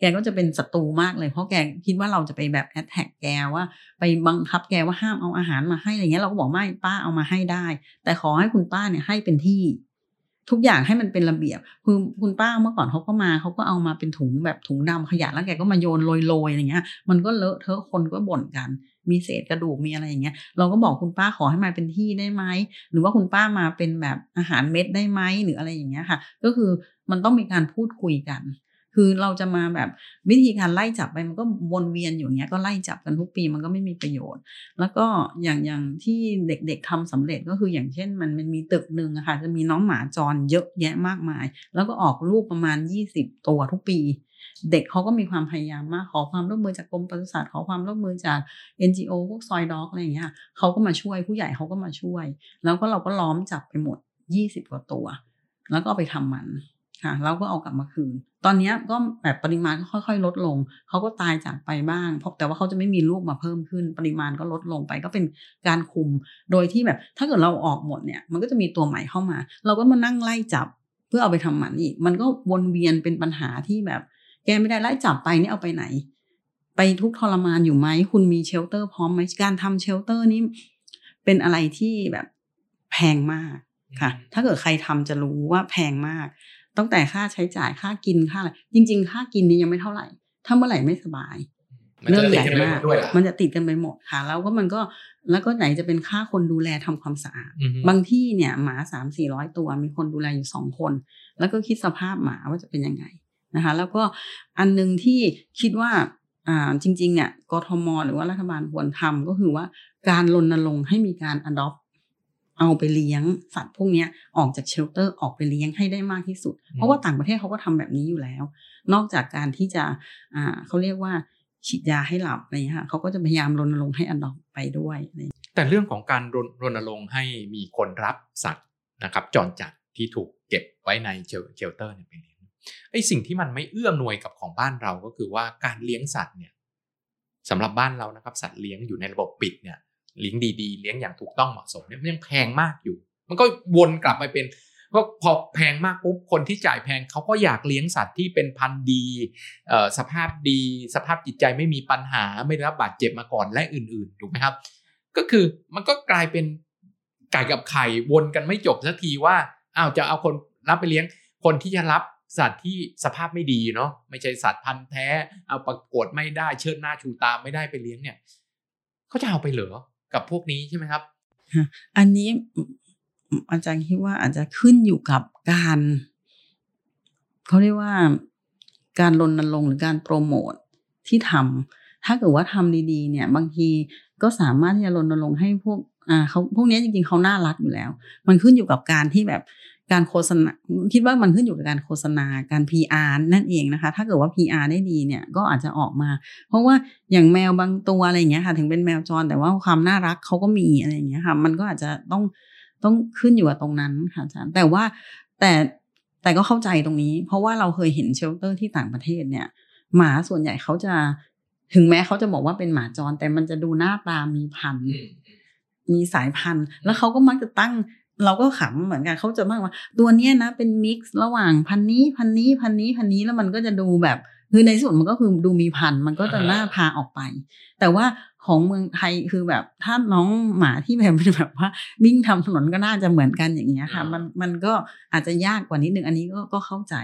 แกก็จะเป็นศัตรูมากเลย เพราะแกคิดว่าเราจะไปแบบแอดแท็กแกว่า ไปบังคับแกว่าห้ามเอาอาหารมาให้อะไรเงี้ยเราก็บอกไม่ป้าเอามาให้ได้ แต่ขอให้คุณป้าเนี่ยให้เป็นที่ ทุกอย่างให้มันเป็นระเบียบ คือคุณป้าเมื่อก่อนเขาก็มาเขาก็เอามาเป็นถุงแบบถุงดำขยะแล้วแกก็มาโยนโรยๆอย่างเงี้ย มันก็เลอะเทอะคนก็บ่นกัน มีเศษกระดูกมีอะไรอย่างเงี้ย เราก็บอกคุณป้าขอให้มาเป็นที่ได้ไหมหรือว่าคุณป้ามาเป็นแบบอาหารเม็ดได้ไหมหรืออะไรอย่างเงี้ยค่ะ ก็คือมันต้องมีการพูดคุยกัน คือเราจะมาแบบวิธีการไล่จับไปมันก็วนเวียนอยู่อย่างเงี้ยก็ไล่จับกันทุกปีมันก็ไม่มีประโยชน์ แล้วก็อย่างอย่างที่เด็กๆทำสำเร็จก็คืออย่างเช่น มันมันมีตึกหนึ่งอะค่ะจะมีน้องหมาจรเยอะแยะมากมาย แล้วก็ออกลูกประมาณ 20 ตัวทุกปี เด็กเขาก็มีความพยายามมากขอความร่วมมือจากกรมปศุสัตว์ขอความร่วมมือจาก NGO พวกซอยด็อกอะไรอย่างเงี้ยเขาก็มาช่วยผู้ใหญ่เขาก็มาช่วย แล้วก็เราก็ล้อมจับไปหมด 20 กว่าตัว แล้วก็ไปทำมัน ค่ะแล้วก็เอากลับมาคืน ตอนเนี้ยก็แบบปริมาณก็ค่อย ๆ ลดลง เขาก็ตายจากไปบ้าง เพราะแต่ว่าเขาจะไม่มีลูกมาเพิ่มขึ้น ปริมาณก็ลดลงไปก็เป็นการคุม โดยที่แบบ ถ้าเกิดเราออกหมดเนี่ย มันก็จะมีตัวใหม่เข้ามา เราก็มานั่งไล่จับเพื่อเอาไปทำหมันอีก มันก็วนเวียนเป็นปัญหาที่แบบ แกไม่ได้ไล่จับไปเนี่ยเอาไปไหน ไปทุกข์ทรมานอยู่ไหม คุณมี shelter พร้อมไหมการทำ shelter นี้เป็นอะไรที่แบบแพงมากค่ะ ถ้าเกิดใครทำจะรู้ว่าแพงมาก ตั้งแต่ค่าใช้จ่ายค่ากินค่าอะไรจริง ๆ ค่ากินนี่ยังไม่เท่าไหร่ ถ้าเมื่อไหร่ไม่สบายมันจะติดกันไปหมดด้วยล่ะมันจะติดกันไปหมดค่ะ แล้วก็มันก็แล้วก็ไหนจะเป็นค่าคนดูแลทำความสะอาดอือฮึบางที่เนี่ยหมาสามสี่ร้อยตัวมีคนดูแลอยู่สองคน แล้วก็คิดสภาพหมาว่าจะเป็นยังไงนะคะ แล้วก็อันหนึ่งที่คิดว่าอ่าจริง ๆ เนี่ยกทม หรือว่ารัฐบาลควรทำก็คือว่าการรณรงค์ให้มีการ adopt เอาไปเลี้ยงสัตว์พวกเนี้ยออกจาก shelter ออกไปเลี้ยงให้ได้มากที่สุด เพราะว่าต่างประเทศเขาก็ทำแบบนี้อยู่แล้ว นอกจากการที่จะอ่าเขาเรียกว่าฉีดยาให้หลับอะไรอย่างเงี้ยค่ะเขาก็จะพยายามรณรงค์ให้ adopt ไปด้วยอะไรอย่างเงี้ยแต่เรื่องของการรณรณรงค์ให้มีคนรับสัตว์นะครับจรจัดที่ถูกเก็บไว้ใน shel shelter เนี่ยไปเลี้ยงไอ้สิ่งที่มันไม่เอื้ออำนวยกับของบ้านเราก็คือว่าการเลี้ยงสัตว์เนี่ยสำหรับบ้านเรานะครับ สัตว์เลี้ยงอยู่ในระบบปิดเนี่ย เลี้ยงดีๆ เลี้ยงอย่างถูกต้องเหมาะสมเนี่ยมันยังแพงมากอยู่ มันก็วนกลับไปเป็นก็พอแพงมากปุ๊บคนที่จ่ายแพงเขาก็อยากเลี้ยงสัตว์ที่เป็นพันธุ์ดีสภาพดี สภาพจิตใจไม่มีปัญหาไม่ได้รับบาดเจ็บมาก่อนและอื่นๆถูกไหมครับ ก็คือมันก็กลายเป็นไก่กับไข่วนกันไม่จบสักทีว่าอ้าวจะเอาคนรับไปเลี้ยง คนที่จะรับสัตว์ที่สภาพไม่ดีเนาะไม่ใช่สัตว์พันธุ์แท้ เอาประกวดไม่ได้เชิดหน้าชูตาไม่ได้ไปเลี้ยงเนี่ยเขาจะเอาไปเหรอ กับพวกนี้ใช่ไหมครับ อันนี้อาจารย์คิดว่าอาจจะขึ้นอยู่กับการเขาเรียกว่าการรณรงค์หรือการโปรโมทที่ทำถ้าเกิดว่าทำดีๆ เนี่ย บางทีก็สามารถที่จะรณรงค์ให้พวกอ่าเขาพวกนี้จริงๆเขาน่ารักอยู่แล้ว มันขึ้นอยู่กับการที่แบบ การโฆษณาคิดว่ามันขึ้นอยู่กับการโฆษณาการ PR นั่นเองนะคะ ถ้าเกิดว่า PR ได้ดีเนี่ยก็อาจจะออกมา เพราะว่าอย่างแมวบางตัวอะไรอย่างเงี้ยค่ะ ถึงเป็นแมวจรแต่ว่าความน่ารักเขาก็มีอะไรอย่างเงี้ยค่ะ มันก็อาจจะต้องต้องขึ้นอยู่กับตรงนั้นค่ะอาจารย์แต่ว่าแต่แต่ก็เข้าใจตรงนี้ เพราะว่าเราเคยเห็น shelter ที่ต่างประเทศเนี่ย หมาส่วนใหญ่เขาจะถึงแม้เขาจะบอกว่าเป็นหมาจร แต่มันจะดูหน้าตามีพันธุ์มีสายพันธุ์ แล้วเขาก็มักจะตั้ง เราก็ขำเหมือนกันเขาจะบอกว่า ตัวเนี้ยนะเป็น mix ระหว่างพันธุ์นี้พันธุ์นี้พันธุ์นี้พันธุ์นี้แล้วมันก็จะดูแบบคือในส่วนมันก็คือดูมีพันธุ์มันก็จะน่าพาออกไป แต่ว่าของเมืองไทยคือแบบถ้าน้องหมาที่แบบเป็นแบบว่าวิ่งทำถนนก็น่าจะเหมือนกันอย่างเงี้ยค่ะ มันมันก็อาจจะยากกว่านิดนึงอันนี้ก็ก็เข้าใจ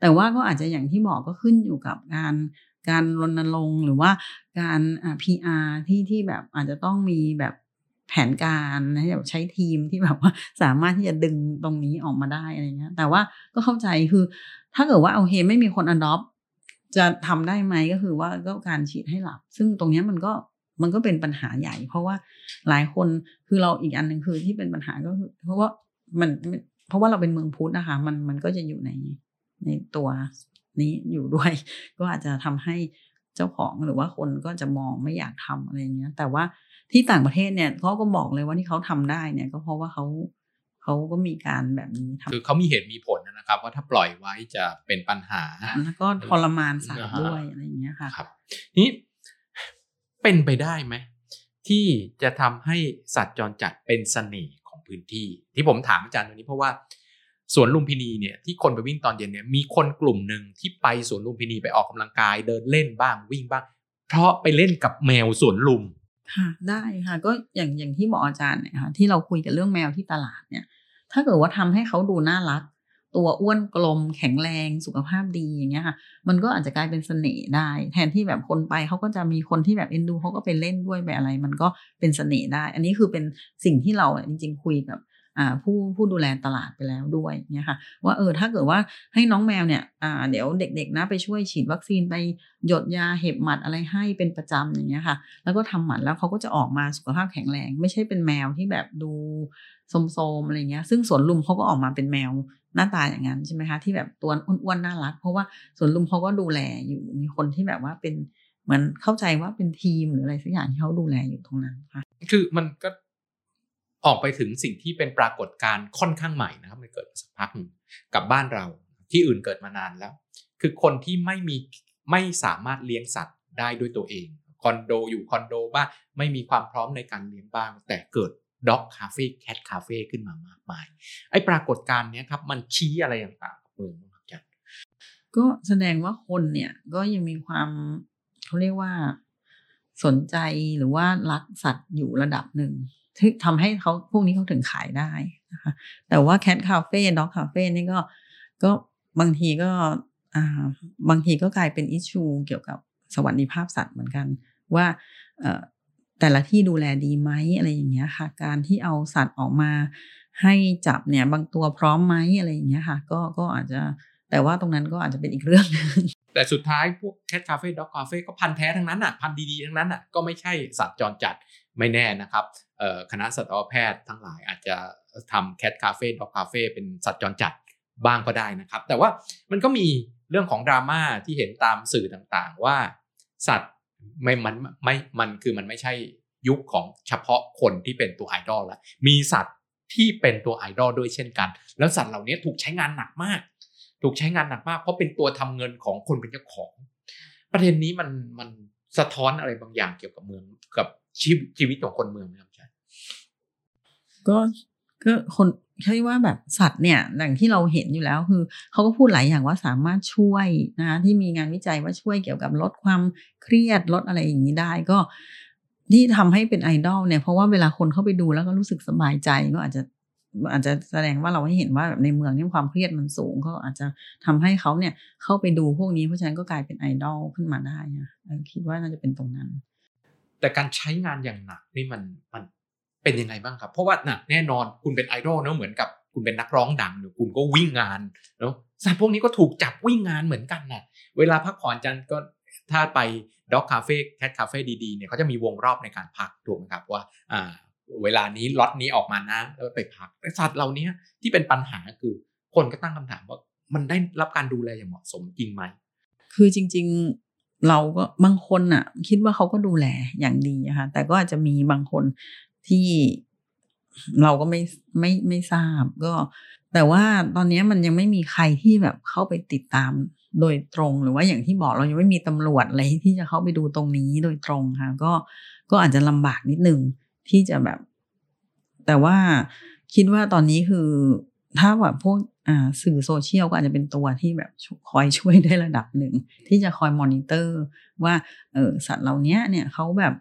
แต่ว่าก็อาจจะอย่างที่บอกก็ขึ้นอยู่กับการการรณรงค์หรือว่าการอ่า PR ที่ที่แบบอาจจะต้องมีแบบ แผนการนะแบบใช้ทีมที่แบบว่าสามารถที่จะดึงตรงนี้ออกมาได้อะไรเงี้ย แต่ว่าก็เข้าใจคือ ถ้าเกิดว่าโอเคไม่มีคน adopt จะทำได้ไหมก็คือว่าก็การฉีดให้หลับ ซึ่งตรงนี้มันก็มันก็เป็นปัญหาใหญ่ เพราะว่าหลายคนคือเราอีกอันหนึ่งคือที่เป็นปัญหาก็คือ เพราะว่ามันเพราะว่าเราเป็นเมืองพุทธนะคะ มันมันก็จะอยู่ในในตัวนี้อยู่ด้วย ก็อาจจะทำให้เจ้าของหรือว่าคนก็จะมองไม่อยากทำอะไรเงี้ย แต่ว่า ที่ต่างประเทศเนี่ยเขาก็บอกเลยว่าที่เขาทำได้เนี่ย ก็เพราะว่าเขาเขาก็มีการแบบนี้ทำคือเขามีเหตุมีผลนะครับ ว่าถ้าปล่อยไว้จะเป็นปัญหาแล้วก็ทรมานสัตว์ด้วยอะไรอย่างเงี้ยค่ะครับ นี้เป็นไปได้ไหมที่จะทำให้สัตว์จรจัดเป็นเสน่ห์ของพื้นที่ ที่ผมถามอาจารย์ตรงนี้เพราะว่าสวนลุมพินีเนี่ยที่คนไปวิ่งตอนเย็นเนี่ยมีคนกลุ่มหนึ่งที่ไปสวนลุมพินีไปออกกำลังกาย เดินเล่นบ้างวิ่งบ้าง เพราะไปเล่นกับแมวสวนลุมค่ะ ได้ค่ะก็อย่างอย่างที่บอกอาจารย์เนี่ยค่ะที่เราคุยกันเรื่องแมวที่ตลาดเนี่ย ถ้าเกิดว่าทำให้เขาดูน่ารัก ตัวอ้วนกลมแข็งแรงสุขภาพดีอย่างเงี้ยค่ะ มันก็อาจจะกลายเป็นเสน่ห์ได้ แทนที่แบบคนไปเขาก็จะมีคนที่แบบเอ็นดูเขาก็ไปเล่นด้วยแบบอะไร มันก็เป็นเสน่ห์ได้ อันนี้คือเป็นสิ่งที่เราจริง ๆ คุยกับ ผู้ผู้ดูแลตลาดไปแล้วด้วยเนี่ยค่ะว่าเออถ้าเกิดว่าให้น้องแมวเนี่ยเดี๋ยวเด็กๆนะไปช่วยฉีดวัคซีนไปหยดยาเห็บหมัดอะไรให้เป็นประจำอย่างเงี้ยค่ะ แล้วก็ทำหมันแล้วเขาก็จะออกมาสุขภาพแข็งแรง ไม่ใช่เป็นแมวที่แบบดูโสมๆอะไรเงี้ยซึ่งสวนลุมเขาก็ออกมาเป็นแมวหน้าตาอย่างนั้นใช่ไหมคะที่แบบตัวอ้วนๆน่ารัก เพราะว่าสวนลุมเขาก็ดูแลอยู่มีคนที่แบบว่าเป็นเหมือนเข้าใจว่าเป็นทีมหรืออะไรสักอย่างที่เขาดูแลอยู่ตรงนั้นค่ะ คือมันก็ ออกไปถึงสิ่งที่เป็นปรากฏการณ์ค่อนข้างใหม่นะครับมันเกิดสักพักกับบ้านเราที่อื่นเกิดมานานแล้ว คือคนที่ไม่มีไม่สามารถเลี้ยงสัตว์ได้ด้วยตัวเองคอนโดอยู่คอนโดบ้างไม่มีความพร้อมในการเลี้ยงบ้าง แต่เกิดด็อกคาเฟ่แคทคาเฟ่ขึ้นมามากมาย ไอ้ปรากฏการณ์นี้ครับ มันชี้อะไรต่างๆกับเมืองบ้างครับอาจารย์ก็แสดงว่าคนเนี่ยก็ยังมีความเขาเรียกว่าสนใจหรือว่ารักสัตว์อยู่ระดับหนึ่ง ที่ทำให้เขาพวกนี้เขาถึงขายได้นะคะแต่ว่า cat cafe dog cafe นี่ก็ก็บางทีก็อ่าบางทีก็กลายเป็น issue เกี่ยวกับสวัสดิภาพสัตว์เหมือนกัน ว่าเอ่อแต่ละที่ดูแลดีไหมอะไรอย่างเงี้ยค่ะ การที่เอาสัตว์ออกมาให้จับเนี่ยบางตัวพร้อมไหมอะไรอย่างเงี้ยค่ะ ก็ก็อาจจะแต่ว่าตรงนั้นก็อาจจะเป็นอีกเรื่องนึงแต่สุดท้ายพวก cat cafe dog cafe ก็พันธุ์แท้ทั้งนั้นอะพันธุ์ดีๆทั้งนั้นอะก็ไม่ใช่สัตว์จรจัดไม่แน่นะครับ คณะสัตวแพทย์ทั้งหลายอาจจะทำ cat cafe dog cafe เป็นสัตว์จรจัดบ้างก็ได้นะครับ แต่ว่ามันก็มีเรื่องของดราม่าที่เห็นตามสื่อต่างๆ ว่าสัตว์ไม่มันไม่มันคือมันไม่ใช่ยุคของเฉพาะคนที่เป็นตัวไอดอลแล้วมีสัตว์ที่เป็นตัวไอดอลด้วยเช่นกัน แล้วสัตว์เหล่านี้ถูกใช้งานหนักมาก ถูกใช้งานหนักมาก เพราะเป็นตัวทำเงินของคนเป็นเจ้าของ ประเด็นนี้มันมันสะท้อนอะไรบางอย่างเกี่ยวกับเมืองกับชีวิตของคนเมืองไหมครับ ก็ก็คนใช่ว่าแบบสัตว์เนี่ยอย่างที่เราเห็นอยู่แล้วคือเขาก็พูดหลายอย่างว่าสามารถช่วยนะที่มีงานวิจัยว่าช่วยเกี่ยวกับลดความเครียดลดอะไรอย่างนี้ได้ก็ที่ทำให้เป็นไอดอลเนี่ยเพราะว่าเวลาคนเข้าไปดูแล้วก็รู้สึกสบายใจก็อาจจะอาจจะแสดงว่าเราให้เห็นว่าแบบในเมืองนี่ความเครียดมันสูงก็อาจจะทำให้เขาเนี่ยเข้าไปดูพวกนี้เพราะฉะนั้นก็กลายเป็นไอดอลขึ้นมาได้นะคิดว่าน่าจะเป็นตรงนั้น แต่การใช้งานอย่างหนักนี่มันมัน เป็นยังไงบ้างครับ เพราะว่าน่ะแน่นอนคุณเป็นไอดอลเนอะเหมือนกับคุณเป็นนักร้องดังหรือคุณก็วิ่งงานเนาะสัตว์พวกนี้ก็ถูกจับวิ่งงานเหมือนกันน่ะเวลาพักผ่อนจันก็ถ้าไป dog cafe cat cafe ดีๆเนี่ยเขาจะมีวงรอบในการพักถูกไหมครับว่าอ่าเวลานี้ล็อตนี้ออกมานะแล้วไปพักแต่สัตว์เหล่านี้ที่เป็นปัญหาคือคนก็ตั้งคำถามว่ามันได้รับการดูแลอย่างเหมาะสมจริงไหมคือจริง ๆเราก็บางคนอะ คิดว่าเขาก็ดูแลอย่างดีอะคะแต่ก็อาจจะมีบางคน ที่เราก็ไม่ไม่ไม่ทราบ ก็ แต่ว่าตอนนี้มันยังไม่มีใครที่แบบเข้าไปติดตามโดยตรงหรือว่าอย่างที่บอกเรายังไม่มีตำรวจอะไรที่จะเข้าไปดูตรงนี้โดยตรงค่ะ ก็ก็อาจจะลำบากนิดนึงที่จะแบบ แต่ว่าคิดว่าตอนนี้คือถ้าแบบพวกสื่อโซเชียลก็อาจจะเป็นตัวที่แบบคอยช่วยได้ระดับหนึ่ง ที่จะคอยมอนิเตอร์ว่า เออสัตว์เหล่านี้เนี่ยเขาแบบ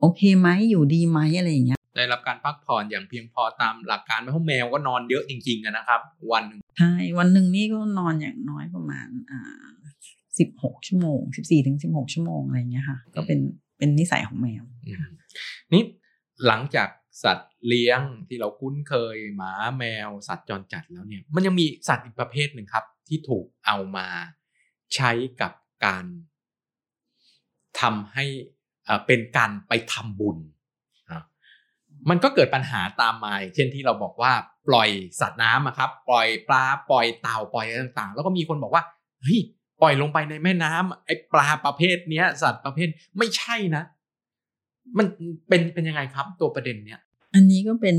โอเคไหมอยู่ดีไหมอะไรอย่างเงี้ย ได้รับการพักผ่อนอย่างเพียงพอตามหลักการเพราะแมวก็นอนเยอะจริงๆอะนะครับ วันหนึ่งใช่วันหนึ่งนี่ก็นอนอย่างน้อยประมาณอ่าสิบหกชั่วโมงสิบสี่ถึงสิบหกชั่วโมงอะไรอย่างเงี้ยค่ะ ก็เป็นเป็นนิสัยของแมวอืมนี่หลังจากสัตว์เลี้ยงที่เราคุ้นเคยหมาแมว สัตว์จรจัดแล้วเนี่ย มันยังมีสัตว์อีกประเภทหนึ่งครับ ที่ถูกเอามาใช้กับการทำให้เอ่อเป็นการไปทำบุญอะ มันก็เกิดปัญหาตามมาเช่นที่เราบอกว่าปล่อยสัตว์น้ำครับปล่อยปลาปล่อยเต่าปล่อยอะไรต่างๆ แล้วก็มีคนบอกว่าเฮ้ยปล่อยลงไปในแม่น้ำไอ้ปลาประเภทเนี้ย สัตว์ประเภทไม่ใช่นะ มันเป็นเป็นยังไงครับตัวประเด็นเนี้ยอันนี้ก็เป็น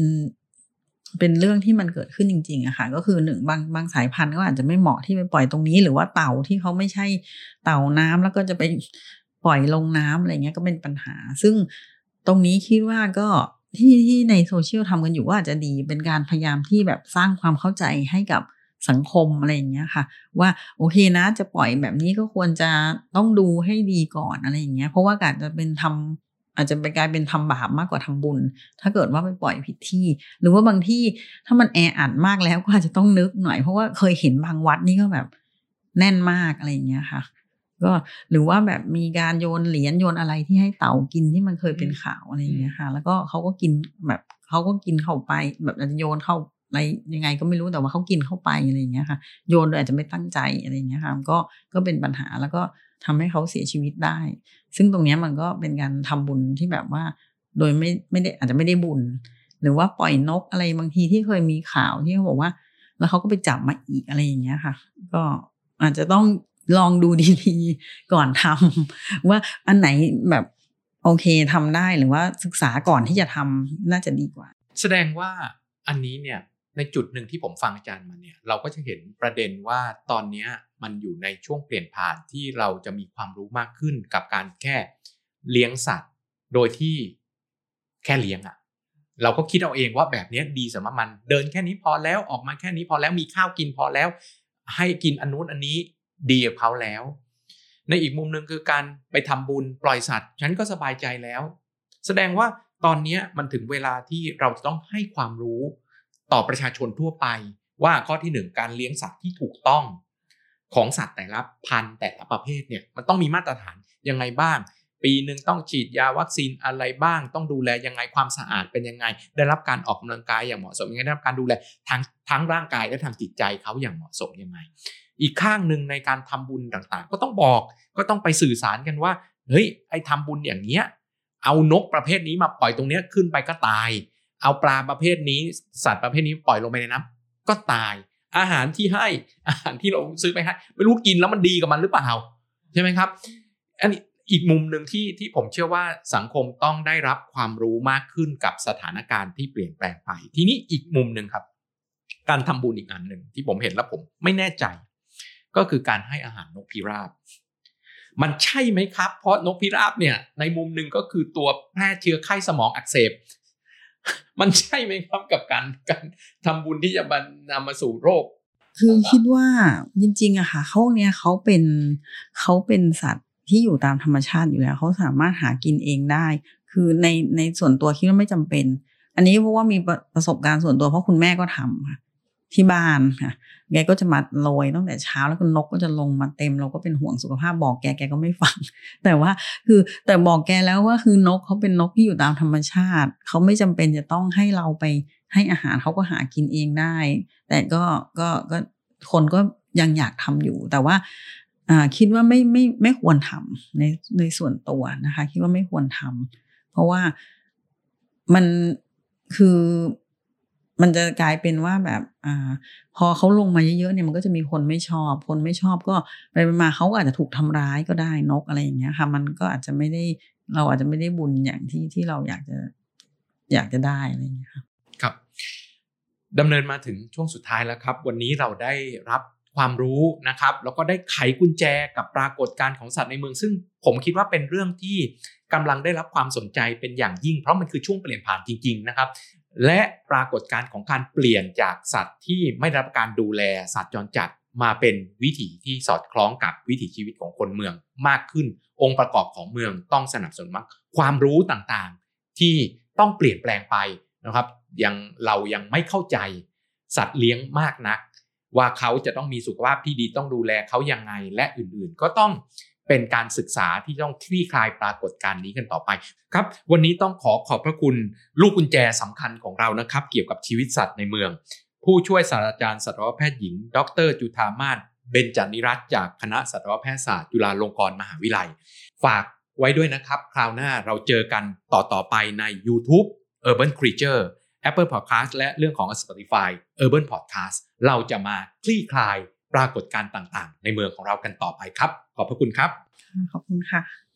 เป็นเรื่องที่มันเกิดขึ้นจริงๆอะค่ะ ก็คือหนึ่งบางบางสายพันธุ์ก็อาจจะไม่เหมาะที่ไปปล่อยตรงนี้ หรือว่าเต่าที่เขาไม่ใช่เต่าน้ำแล้วก็จะไปปล่อยลงน้ำอะไรเงี้ยก็เป็นปัญหา ซึ่งตรงนี้คิดว่าก็ ที่ที่ในโซเชียลทำกันอยู่ว่าอาจจะดีเป็นการพยายามที่แบบสร้างความเข้าใจให้กับสังคมอะไรอย่างเงี้ยค่ะ ว่าโอเคนะจะปล่อยแบบนี้ก็ควรจะต้องดูให้ดีก่อนอะไรอย่างเงี้ยเพราะว่าอาจจะเป็นทำอาจจะเป็นกลายเป็นทำบาปมากกว่าทำบุญ ถ้าเกิดว่าไปปล่อยผิดที่ หรือว่าบางที่ถ้ามันแออัดมากแล้วก็อาจจะต้องนึกหน่อยเพราะว่าเคยเห็นบางวัดนี่ก็แบบแน่นมากอะไรอย่างเงี้ยค่ะ ก็หรือว่าแบบมีการโยนเหรียญโยนอะไรที่ให้เต่ากินที่มันเคยเป็นข่าวอะไรอย่างเงี้ยค่ะ แล้วก็เขาก็กินแบบเขาก็กินเข้าไป แบบอาจจะโยนเข้าอะไรยังไงก็ไม่รู้แต่ว่าเขากินเข้าไปอะไรอย่างเงี้ยค่ะ โยนโดยอาจจะไม่ตั้งใจอะไรอย่างเงี้ยค่ะก็ก็เป็นปัญหาแล้วก็ทำให้เขาเสียชีวิตได้ ซึ่งตรงเนี้ยมันก็เป็นการทำบุญที่แบบว่า โดยไม่ไม่ได้อาจจะไม่ได้บุญ หรือว่าปล่อยนกอะไรบางทีที่เคยมีข่าวที่เขาบอกว่า แล้วเขาก็ไปจับมาอีกอะไรอย่างเงี้ยค่ะ ก็อาจจะต้อง ลองดูดีๆ ก่อนทำว่าอันไหนแบบโอเคทำได้หรือว่าศึกษาก่อนที่จะทำน่าจะดีกว่า แสดงว่าอันนี้เนี่ยในจุดหนึ่งที่ผมฟังอาจารย์มาเนี่ยเราก็จะเห็นประเด็นว่าตอนนี้มันอยู่ในช่วงเปลี่ยนผ่านที่เราจะมีความรู้มากขึ้นกับการแค่เลี้ยงสัตว์ โดยที่แค่เลี้ยงอะ่ะ เราก็คิดเอาเองว่าแบบนี้ดีสำหรับมันเดินแค่นี้พอแล้วออกมาแค่นี้พอแล้วมีข้าวกินพอแล้ว ให้กินอันนู้นอันนี้ ดีกับเขาแล้ว ในอีกมุมหนึ่งคือการไปทำบุญปล่อยสัตว์ ฉันก็สบายใจแล้ว แสดงว่าตอนนี้มันถึงเวลาที่เราจะต้องให้ความรู้ต่อประชาชนทั่วไป ว่าข้อที่หนึ่งการเลี้ยงสัตว์ที่ถูกต้อง ของสัตว์แต่ละพันธุ์แต่ละประเภทเนี่ยมันต้องมีมาตรฐานยังไงบ้าง ปีหนึ่งต้องฉีดยาวัคซีนอะไรบ้าง ต้องดูแลยังไงความสะอาดเป็นยังไง ได้รับการออกกำลังกายอย่างเหมาะสมยังไงได้รับการดูแลทางทั้งร่างกายและทางจิตใจเขาอย่างเหมาะสมยังไง อีกข้างหนึ่งในการทำบุญต่างๆ ก็ต้องบอกก็ต้องไปสื่อสารกันว่าเฮ้ยไอ้ทำบุญอย่างเนี้ยเอานกประเภทนี้มาปล่อยตรงเนี้ยขึ้นไปก็ตาย เอาปลาประเภทนี้ สัตว์ประเภทนี้ปล่อยลงไปในน้ำก็ตาย อาหารที่ให้อาหารที่เราซื้อไปให้ไม่รู้กินแล้วมันดีกับมันหรือเปล่าใช่ไหมครับ อันนี้อีกมุมหนึ่งที่ที่ผมเชื่อว่าสังคมต้องได้รับความรู้มากขึ้นกับสถานการณ์ที่เปลี่ยนแปลงไป ทีนี้อีกมุมหนึ่งครับ การทำบุญอีกอันหนึ่งที่ผมเห็นแล้วผมไม่แน่ใจ ก็คือการให้อาหารนกพิราบ มันใช่ไหมครับ เพราะนกพิราบเนี่ย ในมุมหนึ่งก็คือตัวแพร่เชื้อไข้สมองอักเสบ มันใช่ไหมครับกับการการทำบุญที่จะบรรนำมาสู่โรค คือคิดว่าจริงๆอะค่ะเขาเนี้ยเขาเป็นเขาเป็นสัตว์ที่อยู่ตามธรรมชาติอยู่แล้วเขาสามารถหากินเองได้ คือในในส่วนตัวคิดว่าไม่จำเป็น อันนี้เพราะว่ามีประประสบการณ์ส่วนตัวเพราะคุณแม่ก็ทำค่ะที่บ้านค่ะ แกก็จะมาโรยตั้งแต่เช้าแล้วก็นกก็จะลงมาเต็มเราก็เป็นห่วงสุขภาพบอกแกแกก็ไม่ฟัง แต่ว่าคือแต่บอกแกแล้วว่าคือนกเขาเป็นนกที่อยู่ตามธรรมชาติ เขาไม่จำเป็นจะต้องให้เราไปให้อาหารเขาก็หากินเองได้ แต่ก็ก็ก็คนก็ยังอยากทำอยู่ แต่ว่าอ่าคิดว่าไม่ไม่ไม่ควรทำในในส่วนตัวนะคะ คิดว่าไม่ควรทำเพราะว่ามันคือ มันจะกลายเป็นว่าแบบอ่าพอเขาลงมาเยอะๆเนี่ยมันก็จะมีคนไม่ชอบ คนไม่ชอบก็ไปมาเขาอาจจะถูกทำร้ายก็ได้นกอะไรอย่างเงี้ยค่ะ มันก็อาจจะไม่ได้เราอาจจะไม่ได้บุญอย่างที่ที่เราอยากจะอยากจะได้อะไรอย่างเงี้ยค่ะครับดำเนินมาถึงช่วงสุดท้ายแล้วครับ วันนี้เราได้รับความรู้นะครับ แล้วก็ได้ไขกุญแจกับปรากฏการณ์ของสัตว์ในเมือง ซึ่งผมคิดว่าเป็นเรื่องที่กำลังได้รับความสนใจเป็นอย่างยิ่ง เพราะมันคือช่วงเปลี่ยนผ่านจริง ๆ นะครับ และปรากฏการณ์ของการเปลี่ยนจากสัตว์ที่ไม่รับการดูแลสัตว์จรจัดมาเป็นวิถีที่สอดคล้องกับวิถีชีวิตของคนเมืองมากขึ้น องค์ประกอบของเมืองต้องสนับสนุนมากความรู้ต่างๆ ที่ต้องเปลี่ยนแปลงไปนะครับยังเรายังไม่เข้าใจสัตว์เลี้ยงมากนัก ว่าเขาจะต้องมีสุขภาพที่ดีต้องดูแลเขายังไงและอื่นๆ ก็ต้อง เป็นการศึกษาที่ต้องคลี่คลายปรากฏการณ์นี้กันต่อไปครับ วันนี้ต้องขอขอบพระคุณลูกกุญแจสำคัญของเรานะครับ เกี่ยวกับชีวิตสัตว์ในเมือง ผู้ช่วยศาสตราจารย์สัตวแพทย์หญิง ดร จุธามาศเบญจนิรัตจากคณะสัตวแพทยศาสตร์จุฬาลงกรณ์มหาวิทยาลัย ฝากไว้ด้วยนะครับ คราวหน้าเราเจอกันต่อต่อไปใน YouTube Urban Creature Apple Podcast และเรื่องของ Spotify Urban Podcast เราจะมาคลี่คลาย ปรากฏการณ์ต่างๆ ในเมืองของเรากันต่อไปครับ ขอบพระคุณครับ ขอบคุณค่ะ